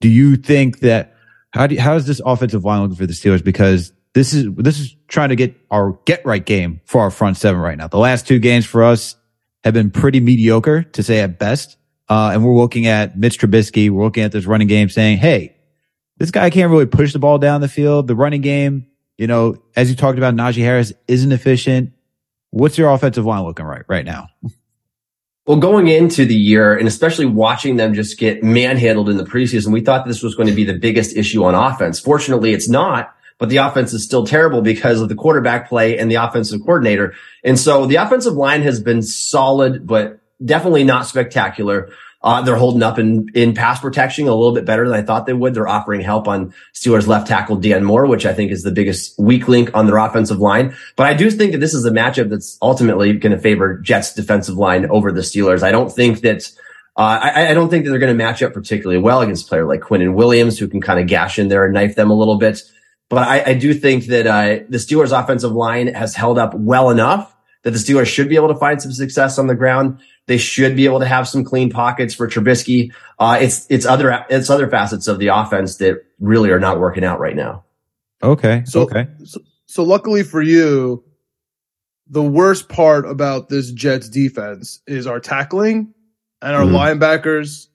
Do you think that how do how is this offensive line looking for the Steelers? Because this is this is trying to get our get right game for our front seven right now. The last two games for us have been pretty mediocre to say at best. Uh, and we're looking at Mitch Trubisky. We're looking at this running game saying, Hey, this guy can't really push the ball down the field. The running game, you know, as you talked about, Najee Harris isn't efficient. What's your offensive line looking right right now? Well, going into the year and especially watching them just get manhandled in the preseason, we thought this was going to be the biggest issue on offense. Fortunately, it's not, but the offense is still terrible because of the quarterback play and the offensive coordinator. And so the offensive line has been solid, but definitely not spectacular. Uh, they're holding up in, in pass protection a little bit better than I thought they would. They're offering help on Steelers left tackle Dan Moore, which I think is the biggest weak link on their offensive line. But I do think that this is a matchup that's ultimately going to favor Jets defensive line over the Steelers. I don't think that, uh, I, I, don't think that they're going to match up particularly well against a player like Quinnen Williams, who can kind of gash in there and knife them a little bit. But I, I do think that, uh, the Steelers offensive line has held up well enough that the Steelers should be able to find some success on the ground. They should be able to have some clean pockets for Trubisky. Uh, it's, it's other, it's other facets of the offense that really are not working out right now. Okay. So, okay. So, so luckily for you, the worst part about this Jets defense is our tackling and our mm-hmm. linebackers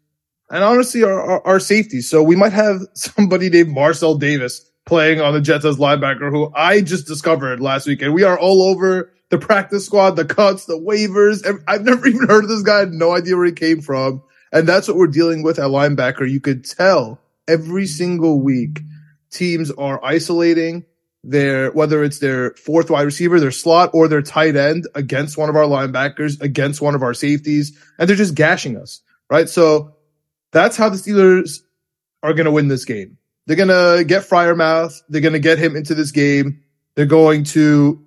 and honestly our, our, our safeties. So we might have somebody named Marcel Davis playing on the Jets as linebacker who I just discovered last week. And we are all over the practice squad, the cuts, the waivers. I've never even heard of this guy. no idea where he came from. And that's what we're dealing with at linebacker. You could tell every single week teams are isolating their, whether it's their fourth wide receiver, their slot or their tight end against one of our linebackers, against one of our safeties. And they're just gashing us, right? So that's how the Steelers are going to win this game. They're going to get Freiermuth. They're going to get him into this game. They're going to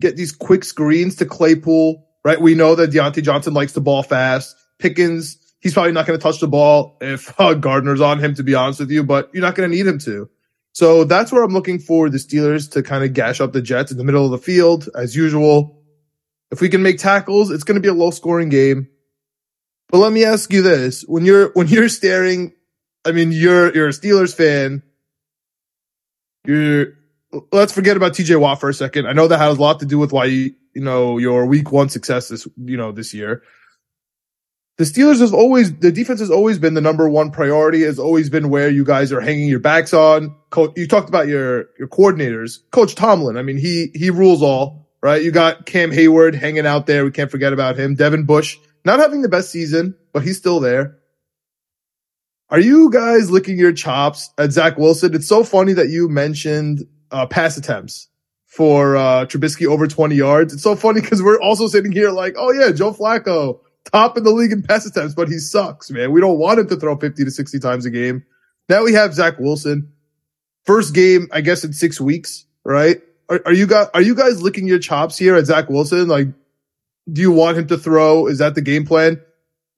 get these quick screens to Claypool, right? We know that Diontae Johnson likes the ball fast. Pickens, he's probably not going to touch the ball if uh, Gardner's on him, to be honest with you, but you're not going to need him to. So that's where I'm looking for the Steelers to kind of gash up the Jets in the middle of the field as usual. If we can make tackles, it's going to be a low scoring game. But let me ask you this. When you're, when you're staring, I mean, you're, you're a Steelers fan. You're, let's forget about TJ Watt for a second. I know that has a lot to do with why you, you know your week one success this you know this year. The Steelers has always the defense has always been the number one priority. Has always been where you guys are hanging your backs on. Coach, you talked about your your coordinators, Coach Tomlin. I mean, he he rules all, right? You got Cam Heyward hanging out there. We can't forget about him. Devin Bush not having the best season, but he's still there. Are you guys licking your chops at Zach Wilson? It's so funny that you mentioned uh, pass attempts for uh, Trubisky over 20 yards. It's so funny because we're also sitting here like, oh yeah, Joe Flacco, top in the league in pass attempts, but he sucks, man. We don't want him to throw 50 to 60 times a game. Now we have Zach Wilson. First game, I guess in six weeks, right? Are, are you guys, are you guys licking your chops here at Zach Wilson? Like, do you want him to throw? Is that the game plan?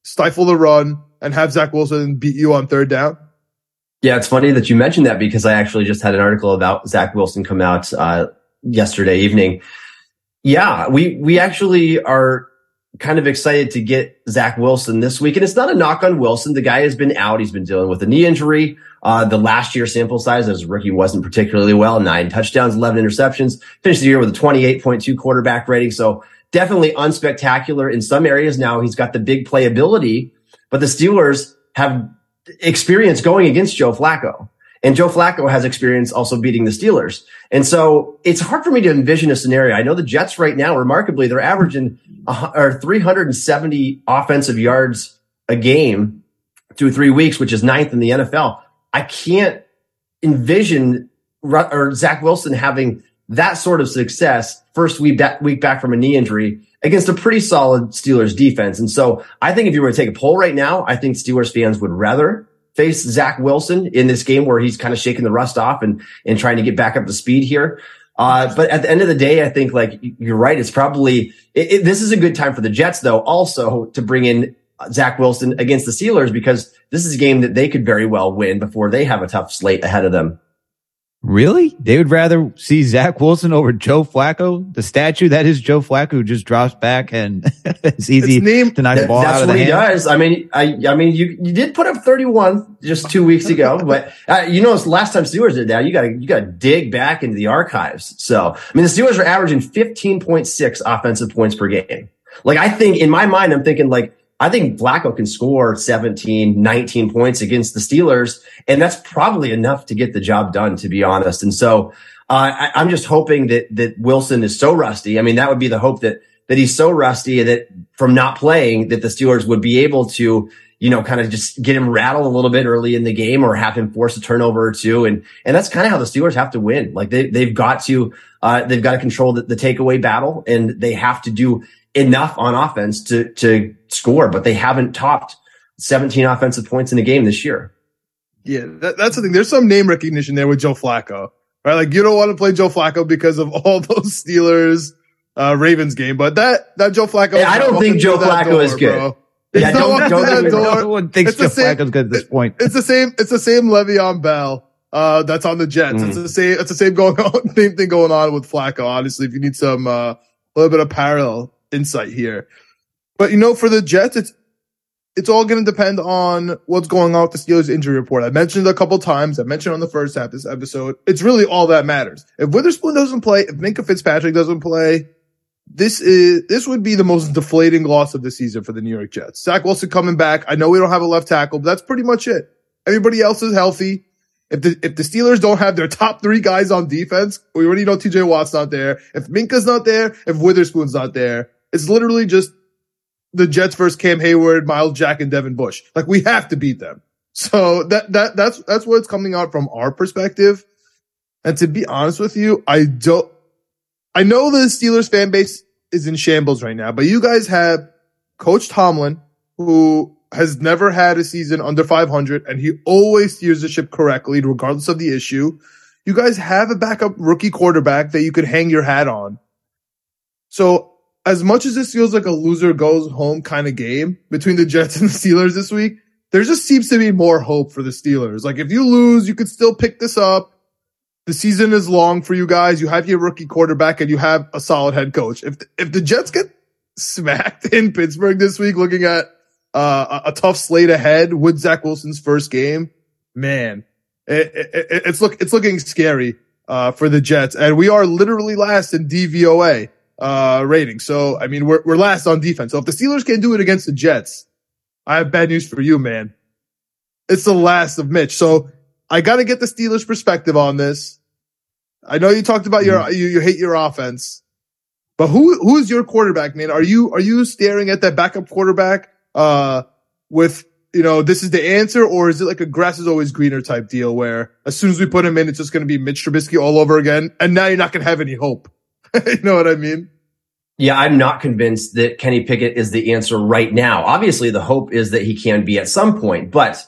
Stifle the run and have Zach Wilson beat you on third down? Yeah, it's funny that you mentioned that because I actually just had an article about Zach Wilson come out uh, yesterday evening. Yeah, we we actually are kind of excited to get Zach Wilson this week, and it's not a knock on Wilson. The guy has been out; he's been dealing with a knee injury. Uh, the last year sample size as a rookie wasn't particularly well. Nine touchdowns, eleven interceptions. Finished the year with a twenty-eight point two quarterback rating. So definitely unspectacular in some areas. Now he's got the big playability, but the Steelers have experience going against Joe Flacco. And Joe Flacco has experience also beating the Steelers. And so it's hard for me to envision a scenario. I know the Jets right now, remarkably, they're averaging uh, 370 offensive yards a game through three weeks, which is ninth in the NFL. I can't envision or Zach Wilson having that sort of success first week week back from a knee injury against a pretty solid Steelers defense. And so I think if you were to take a poll right now, I think Steelers fans would rather face Zach Wilson in this game where he's kind of shaking the rust off and, and trying to get back up to speed here. Uh, but at the end of the day, I think like you're right. It's probably, it, it, this is a good time for the Jets though, also to bring in Zach Wilson against the Steelers because this is a game that they could very well win before they have a tough slate ahead of them. Really? They would rather see Zach Wilson over Joe Flacco, the statue that is Joe Flacco who just drops back and it's easy It's named- to knock the That- ball out that's what he hand. does. I mean, I, I mean, you, you did put up 31 just two weeks ago, but uh, you know, it's last time Steelers did that, you got to, you got to dig back into the archives. So, I mean, the Steelers are averaging 15.6 offensive points per game. Like, I think in my mind, I'm thinking like, I think Flacco can score 17, 19 points against the Steelers. And that's probably enough to get the job done, to be honest. And so, uh, I, I'm just hoping that, that Wilson is so rusty. I mean, that would be the hope that, that he's so rusty that from not playing that the Steelers would be able to, you know, kind of just get him rattled a little bit early in the game or have him force a turnover or two. And, and that's kind of how the Steelers have to win. Like they, they've got to, uh, they've got to control the, the takeaway battle and they have to do enough on offense to, to score, but they haven't topped 17 offensive points in a game this year. Yeah, that, that's the thing. There's some name recognition there with Joe Flacco, right? Like you don't want to play Joe Flacco because of all those Steelers, uh, Ravens game, but that, that Joe Flacco. Hey, I don't think Joe Flacco is good. Bro. Yeah, He's not don't- walking don't through that me door. No one thinks It's Joe same- Flacco's good at this point. It's the same. It's the same Le'Veon Bell. Uh, that's on the Jets. Mm. It's the same. It's the same going on. Same thing going on with Flacco. Honestly, if you need some uh, a little bit of parallel insight here, but you know, for the Jets, it's it's all going to depend on what's going on with the Steelers injury report. I mentioned it a couple times. I mentioned on the first half of this episode. It's really all that matters. If Witherspoon doesn't play, if Minkah Fitzpatrick doesn't play, this is this would be the most deflating loss of the season for the New York Jets. Zach Wilson coming back. I know we don't have a left tackle, but that's pretty much it. Everybody else is healthy. If the if the Steelers don't have their top three guys on defense, we already know TJ Watt's not there. If Minkah's not there, if Witherspoon's not there, it's literally just the Jets versus Cam Heyward, Myles Jack, and Devin Bush. Like we have to beat them. So that that that's that's what's coming out from our perspective. And to be honest with you, I don't. I know the Steelers fan base is in shambles right now, but you guys have Coach Tomlin, who has never had a season under 500, and he always steers the ship correctly, regardless of the issue. You guys have a backup rookie quarterback that you could hang your hat on. So as much as this feels like a loser goes home kind of game between the Jets and the Steelers this week, there just seems to be more hope for the Steelers. Like if you lose, you could still pick this up. The season is long for you guys. You have your rookie quarterback and you have a solid head coach. If if the Jets get smacked in Pittsburgh this week, looking at uh, a, a tough slate ahead with Zach Wilson's first game, man, it, it- it's look it's looking scary uh, for the Jets, and we are literally last in DVOA uh, rating. So I mean, we're we're last on defense. So if the Steelers can't do it against the Jets, I have bad news for you, man. It's the last of Mitch. So I got to get the Steelers' perspective on this. I know you talked about your you, you hate your offense, but who who is your quarterback, man? Are you are you staring at that backup quarterback uh, with you know this is the answer, or is it like a grass is always greener type deal where as soon as we put him in, it's just going to be Mitch Trubisky all over again, and now you're not going to have any hope. you know what I mean? Yeah, I'm not convinced that Kenny Pickett is the answer right now. Obviously, the hope is that he can be at some point, but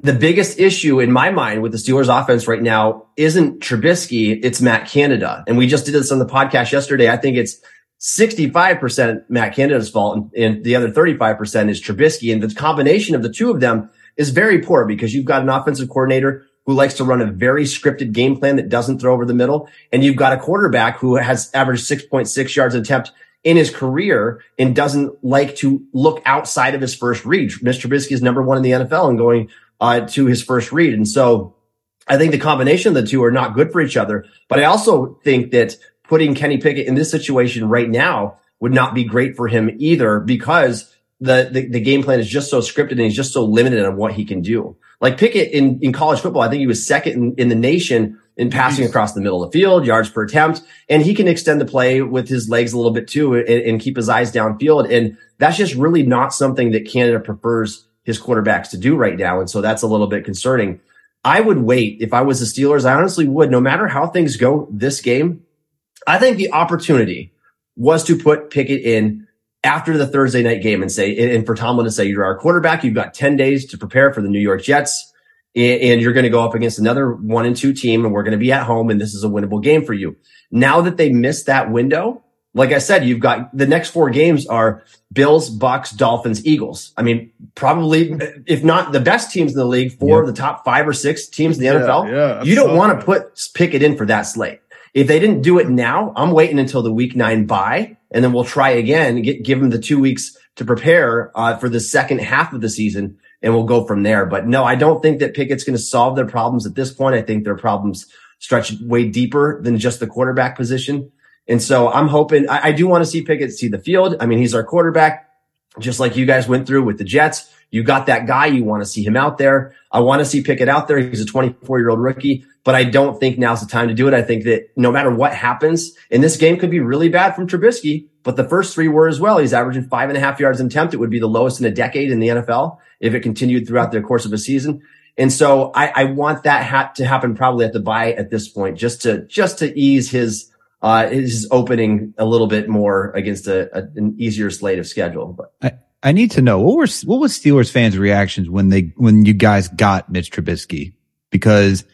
the biggest issue in my mind with the Steelers offense right now isn't Trubisky, it's Matt Canada. And we just did this on the podcast yesterday. I think it's 65% Matt Canada's fault and, and the other 35% is Trubisky. And the combination of the two of them is very poor because you've got an offensive coordinator who likes to run a very scripted game plan that doesn't throw over the middle. And you've got a quarterback who has averaged 6.6 yards an attempt in his career and doesn't like to look outside of his first read. Mr. Trubisky is number one in the NFL and going uh, to his first read. And so I think the combination of the two are not good for each other. But I also think that putting Kenny Pickett in this situation right now would not be great for him either because the, the, the game plan is just so scripted and he's just so limited on what he can do. Like Pickett in, in college football, I think he was second in, in the nation in passing across the middle of the field, yards per attempt, and he can extend the play with his legs a little bit too and, and keep his eyes downfield. And that's just really not something that Canada prefers his quarterbacks to do right now. And so that's a little bit concerning. I would wait if I was the Steelers. I honestly would, no matter how things go this game. I think the opportunity was to put Pickett in after the Thursday night game and say, and for Tomlin to say, you're our quarterback. You've got 10 days to prepare for the New York Jets and you're going to go up against another one and two team and we're going to be at home and this is a winnable game for you. Now that they missed that window, like I said, you've got the next four games are Bills, Bucks, Dolphins, Eagles. I mean, probably if not the best teams in the league, four of the top five or six teams in the NFL. yeah, you don't want to put Pickett in for that slate. If they didn't do it now, I'm waiting until the week nine bye, and then we'll try again. Get give them the two weeks to prepare uh, for the second half of the season, and we'll go from there. But no, I don't think that Pickett's going to solve their problems at this point. I think their problems stretch way deeper than just the quarterback position. And so I'm hoping I, I do want to see Pickett see the field. I mean, he's our quarterback, just like you guys went through with the Jets. You got that guy. You want to see him out there. I want to see Pickett out there. He's a 24 year old rookie, but I don't think now's the time to do it. I think that no matter what happens, and this game could be really bad from Trubisky, but the first three were as well. He's averaging five and a half yards an attempt. It would be the lowest in a decade in the NFL if it continued throughout the course of a season. And so I, I want that ha- to happen probably at the bye at this point, just to just to ease his uh his opening a little bit more against a, a an easier slate of schedule. But I, need to know what were what was Steelers fans' reactions when they when you guys got Mitch Trubisky because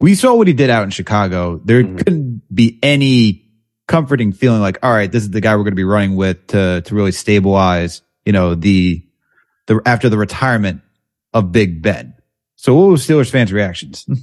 we saw what he did out in Chicago. There Mhm. couldn't be any comforting feeling like, all right, this is the guy we're going to be running with to to really stabilize, you know, the the after the retirement of Big Ben. So what was Steelers fans' reactions?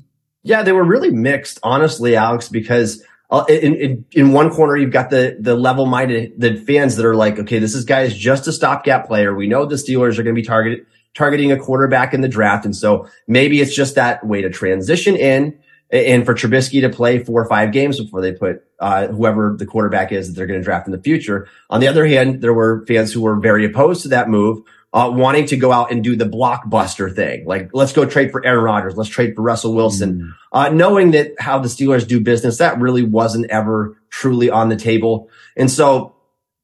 Yeah, they were really mixed, honestly, Alex, because in, in, in one corner, you've got the, the level minded, the fans that are like, okay, this is guy is just a stopgap player. We know the Steelers are going to be targeted, targeting a quarterback in the draft. And so maybe it's just that way to transition in and for Trubisky to play four or five games before they put, uh, whoever the quarterback is that they're going to draft in the future. On the other hand, there were fans who were very opposed to that move uh, wanting to go out and do the blockbuster thing. Like, let's go trade for Aaron Rodgers. Let's trade for Russell Wilson. Uh, knowing that how the Steelers do business, that really wasn't ever truly on the table. And so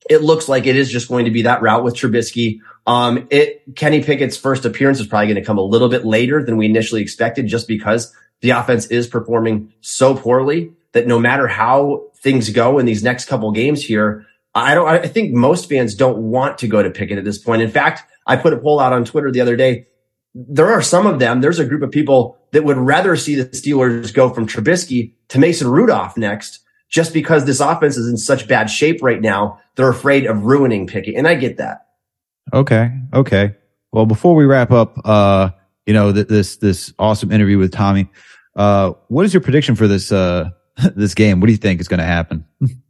it looks like it is just going to be that route with Trubisky. Um, it, Kenny Pickett's first appearance is probably going to come a little bit later than we initially expected just because the offense is performing so poorly that no matter how things go in these next couple games here, I don't, I think most fans don't want to go to Pickett at this point. In fact, I put a poll out on Twitter the other day. There are some of them. There's a group of people that would rather see the Steelers go from Trubisky to Mason Rudolph next, just because this offense is in such bad shape right now. They're afraid of ruining Pickett. And I get that. Okay. Okay. Well, before we wrap up, uh, you know, th- this, this awesome interview with Tommy, uh, what is your prediction for this, uh, this game? What do you think is going to happen?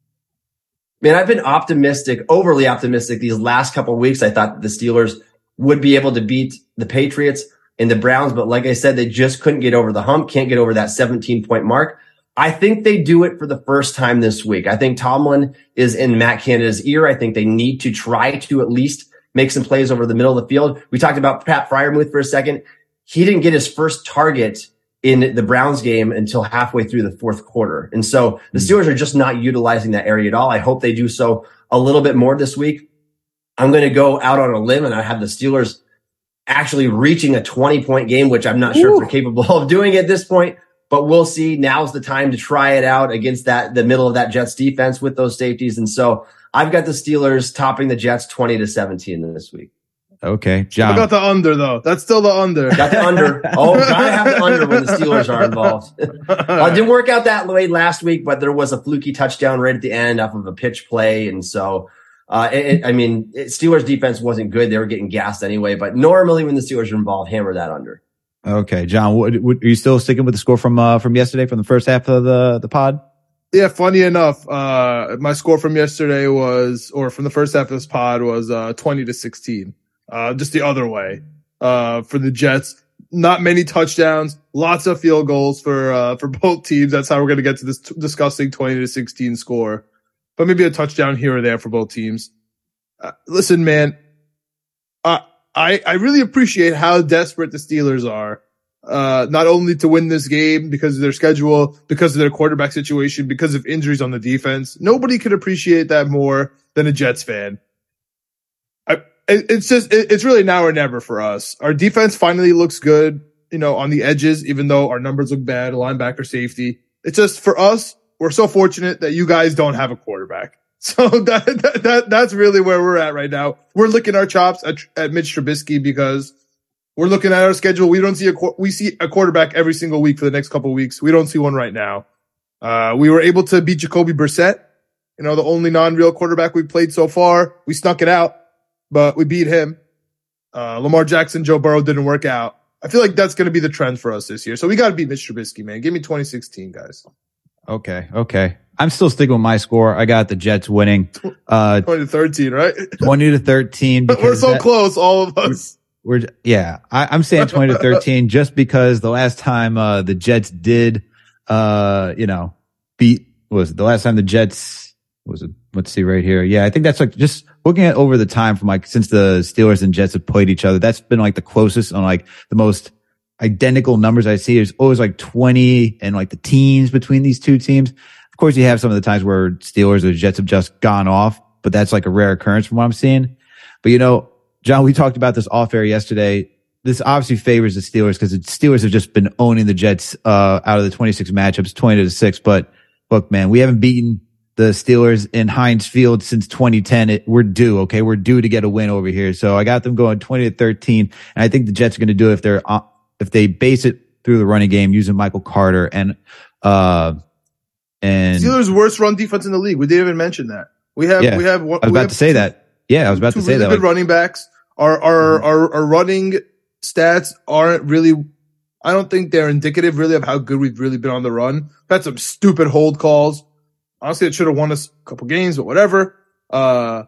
Man, I've been optimistic, overly optimistic these last couple weeks. I thought the Steelers would be able to beat the Patriots and the Browns, but like I said, they just couldn't get over the hump, can't get over that 17 point mark. I think they do it for the first time this week. I think Tomlin is in Matt Canada's ear. I think they need to try to at least make some plays over the middle of the field. We talked about Pat Freiermuth for a second. He didn't get his first target in the Browns game until halfway through the fourth quarter. And so the hmm. Steelers are just not utilizing that area at all. I hope they do so a little bit more this week. I'm going to go out on a limb and I have the Steelers actually reaching a 20 point game, which I'm not sure if they're capable of doing at this point, but we'll see. Now's the time to try it out against that, the middle of that Jets defense with those safeties. And so I've got the Steelers topping the Jets 20 to 17 this week. Okay. John. I John. got the under though. That's still the under. Got the under. Oh, gotta have the under when the Steelers are involved. Uh, didn't work out that way last week, but there was a fluky touchdown right at the end off of a pitch play. And so, uh, it, it- I mean, it, Steelers defense wasn't good. They were getting gassed anyway, but normally when the Steelers are involved, hammer that under. Okay. John, what, what, are you still sticking with the score from, uh, from yesterday from the first half of the, the pod? Yeah, funny enough, uh, my score from yesterday was, or from the first half of this pod was, uh, 20 to 16. Uh, just the other way, uh, for the Jets. Not many touchdowns, lots of field goals for, uh, for both teams. That's how we're going to get to this t- disgusting 20 to 16 score, but maybe a touchdown here or there for both teams. Uh, listen, man, uh, I, I really appreciate how desperate the Steelers are uh, not only to win this game because of their schedule, because of their quarterback situation, because of injuries on the defense. Nobody could appreciate that more than a Jets fan. It's just, it- it's really now or never for us. Our defense finally looks good, you know, on the edges, even though our numbers look bad, linebacker safety. It's just for us, we're so fortunate that you guys don't have a quarterback. So that, that, that that's really where we're at right now. We're licking our chops at, at Mitch Trubisky because we're looking at our schedule. We don't see a we see a quarterback every single week for the next couple of weeks. We don't see one right now. Uh, we were able to beat Jacoby Brissett, You know, the only non-real quarterback we played so far. We snuck it out, but we beat him. Uh, Lamar Jackson, Joe Burrow didn't work out. I feel like that's going to be the trend for us this year. So we got to beat Mitch Trubisky, man. Give me 2016, guys. Okay. Okay. I'm still sticking with my score. I got the Jets winning, uh, 20 to 13, right? 20 to 13. We're so that- close, all of us. We're yeah, I, I'm saying 20 to 13 just because the last time uh the Jets did uh you know beat what was it the last time the Jets was it let's see right here yeah I think that's like just looking at over the time from like since the Steelers and Jets have played each other that's been like the closest on like the most identical numbers I see there's always like 20 and like the teams between these two teams of course you have some of the times where Steelers or Jets have just gone off but that's like a rare occurrence from what I'm seeing but you know John, we talked about this off air yesterday. This obviously favors the Steelers because the Steelers have just been owning the Jets uh, out of the 26 matchups, 20 to 6. But look, man, we haven't beaten the Steelers in Heinz Field since 2010. It, we're due, okay? We're due to get a win over here. So I got them going 20 to 13. And I think the Jets are going to do it if they're, uh, if they base it through the running game using Michael Carter and, uh, and Steelers' worst run defense in the league. We didn't even mention that. We have, Yeah, we have, I was about have to say two- that. Yeah, I was about to say really that. good running backs. Our, our, our, our running stats aren't really, I don't think they're indicative really of how good we've really been on the run. We've had some stupid hold calls. Honestly, it should have won us a couple games, but whatever. Uh,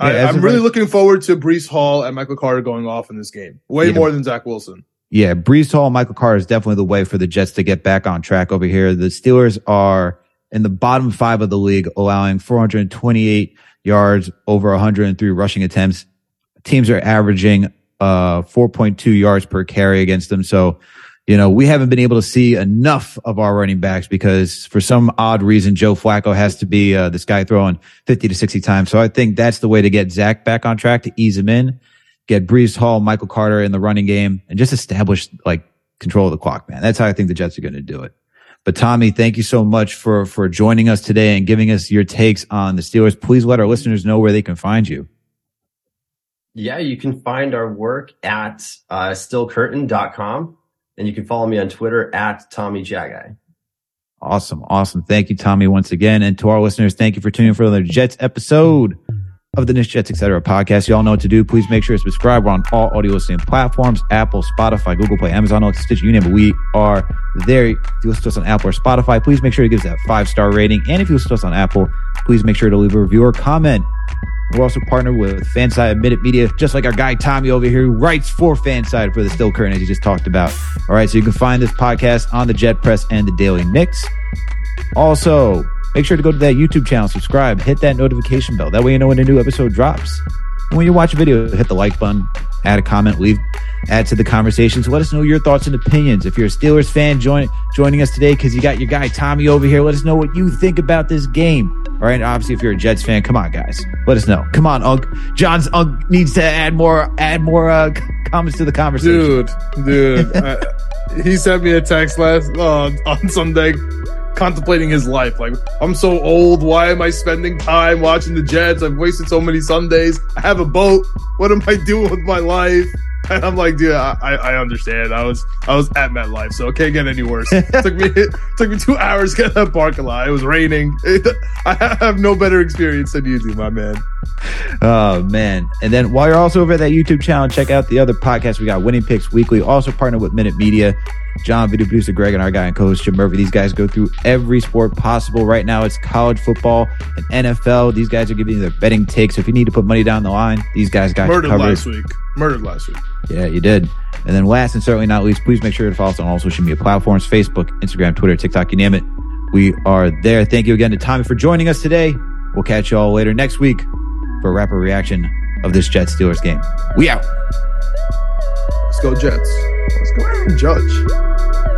Yeah, I, I'm of really looking forward to Breece Hall and Michael Carter going off in this game. Way Yeah. more than Zach Wilson. Yeah, Breece Hall, Michael Carter is definitely the way for the Jets to get back on track over here. The Steelers are in the bottom five of the league, allowing 428 yards over 103 rushing attempts. Teams are averaging uh 4.2 yards per carry against them. So, you know, we haven't been able to see enough of our running backs because for some odd reason, Joe Flacco has to be uh, this guy throwing 50 to 60 times. So I think that's the way to get Zach back on track to ease him in get Breece Hall, Michael Carter in the running game and just establish like control of the clock, man. That's how I think the Jets are going to do it. But Tommy, thank you so much for, for joining us today and giving us your takes on the Steelers. Please let our listeners know where they can find you. Yeah, you can find our work at uh, stillcurtain.com and you can follow me on Twitter at Tommy Jagai. Awesome. Awesome. Thank you, Tommy, once again. And to our listeners, thank you for tuning in for another Jets episode of the Knicks, Jets, etc. podcast. You all know what to do. Please make sure to subscribe. We're on all audio listening platforms, Apple, Spotify, Google Play, Amazon, Alexa, Stitcher, you name it. We are there. If you listen to us on Apple or Spotify, please make sure to give us that five star rating. And if you listen to us on Apple, please make sure to leave a review or comment. We're also partnered with Fanside Minute Media, just like our guy Tommy over here, who writes for Fanside for the Still Curtain, as he just talked about. All right, so you can find this podcast on the Jet Press and the Daily Knicks. Also, make sure to go to that YouTube channel, subscribe, hit that notification bell. That way you know when a new episode drops. And when you watch a video, hit the like button, add a comment, leave, add to the conversation. So let us know your thoughts and opinions. If you're a Steelers fan, join joining us today because you got your guy Tommy over here. Let us know what you think about this game. All right. Obviously, if you're a Jets fan, come on, guys. Let us know. Come on, Unk. John's Unk needs to add more, add more uh, comments to the conversation. Dude, dude. I, he sent me a text last uh, on Sunday contemplating his life. Like, I'm so old. Why am I spending time watching the Jets? I've wasted so many Sundays. I have a boat. What am I doing with my life? And I'm like, dude, I, I understand. I was I was at MetLife, so it can't get any worse. took me took me two hours to get to that parking lot. It was raining. I have no better experience than you do, my man. Oh man! And then while you're also over at that YouTube channel, check out the other podcast We got Winning Picks Weekly, also partnered with Minute Media. John, video producer Greg, and our guy and coach Jim Murphy. These guys go through every sport possible. Right now, it's college football and NFL. These guys are giving you their betting takes. So if you need to put money down the line, these guys got Murdered you covered. last week. Murdered last week. Yeah, you did. And then last and certainly not least, please make sure to follow us on all social media platforms Facebook, Instagram, Twitter, TikTok, you name it. We are there. Thank you again to Tommy for joining us today. We'll catch you all later next week for a rapid reaction of this Jets Steelers game. We out. Let's go Jets. Let's go Aaron Judge.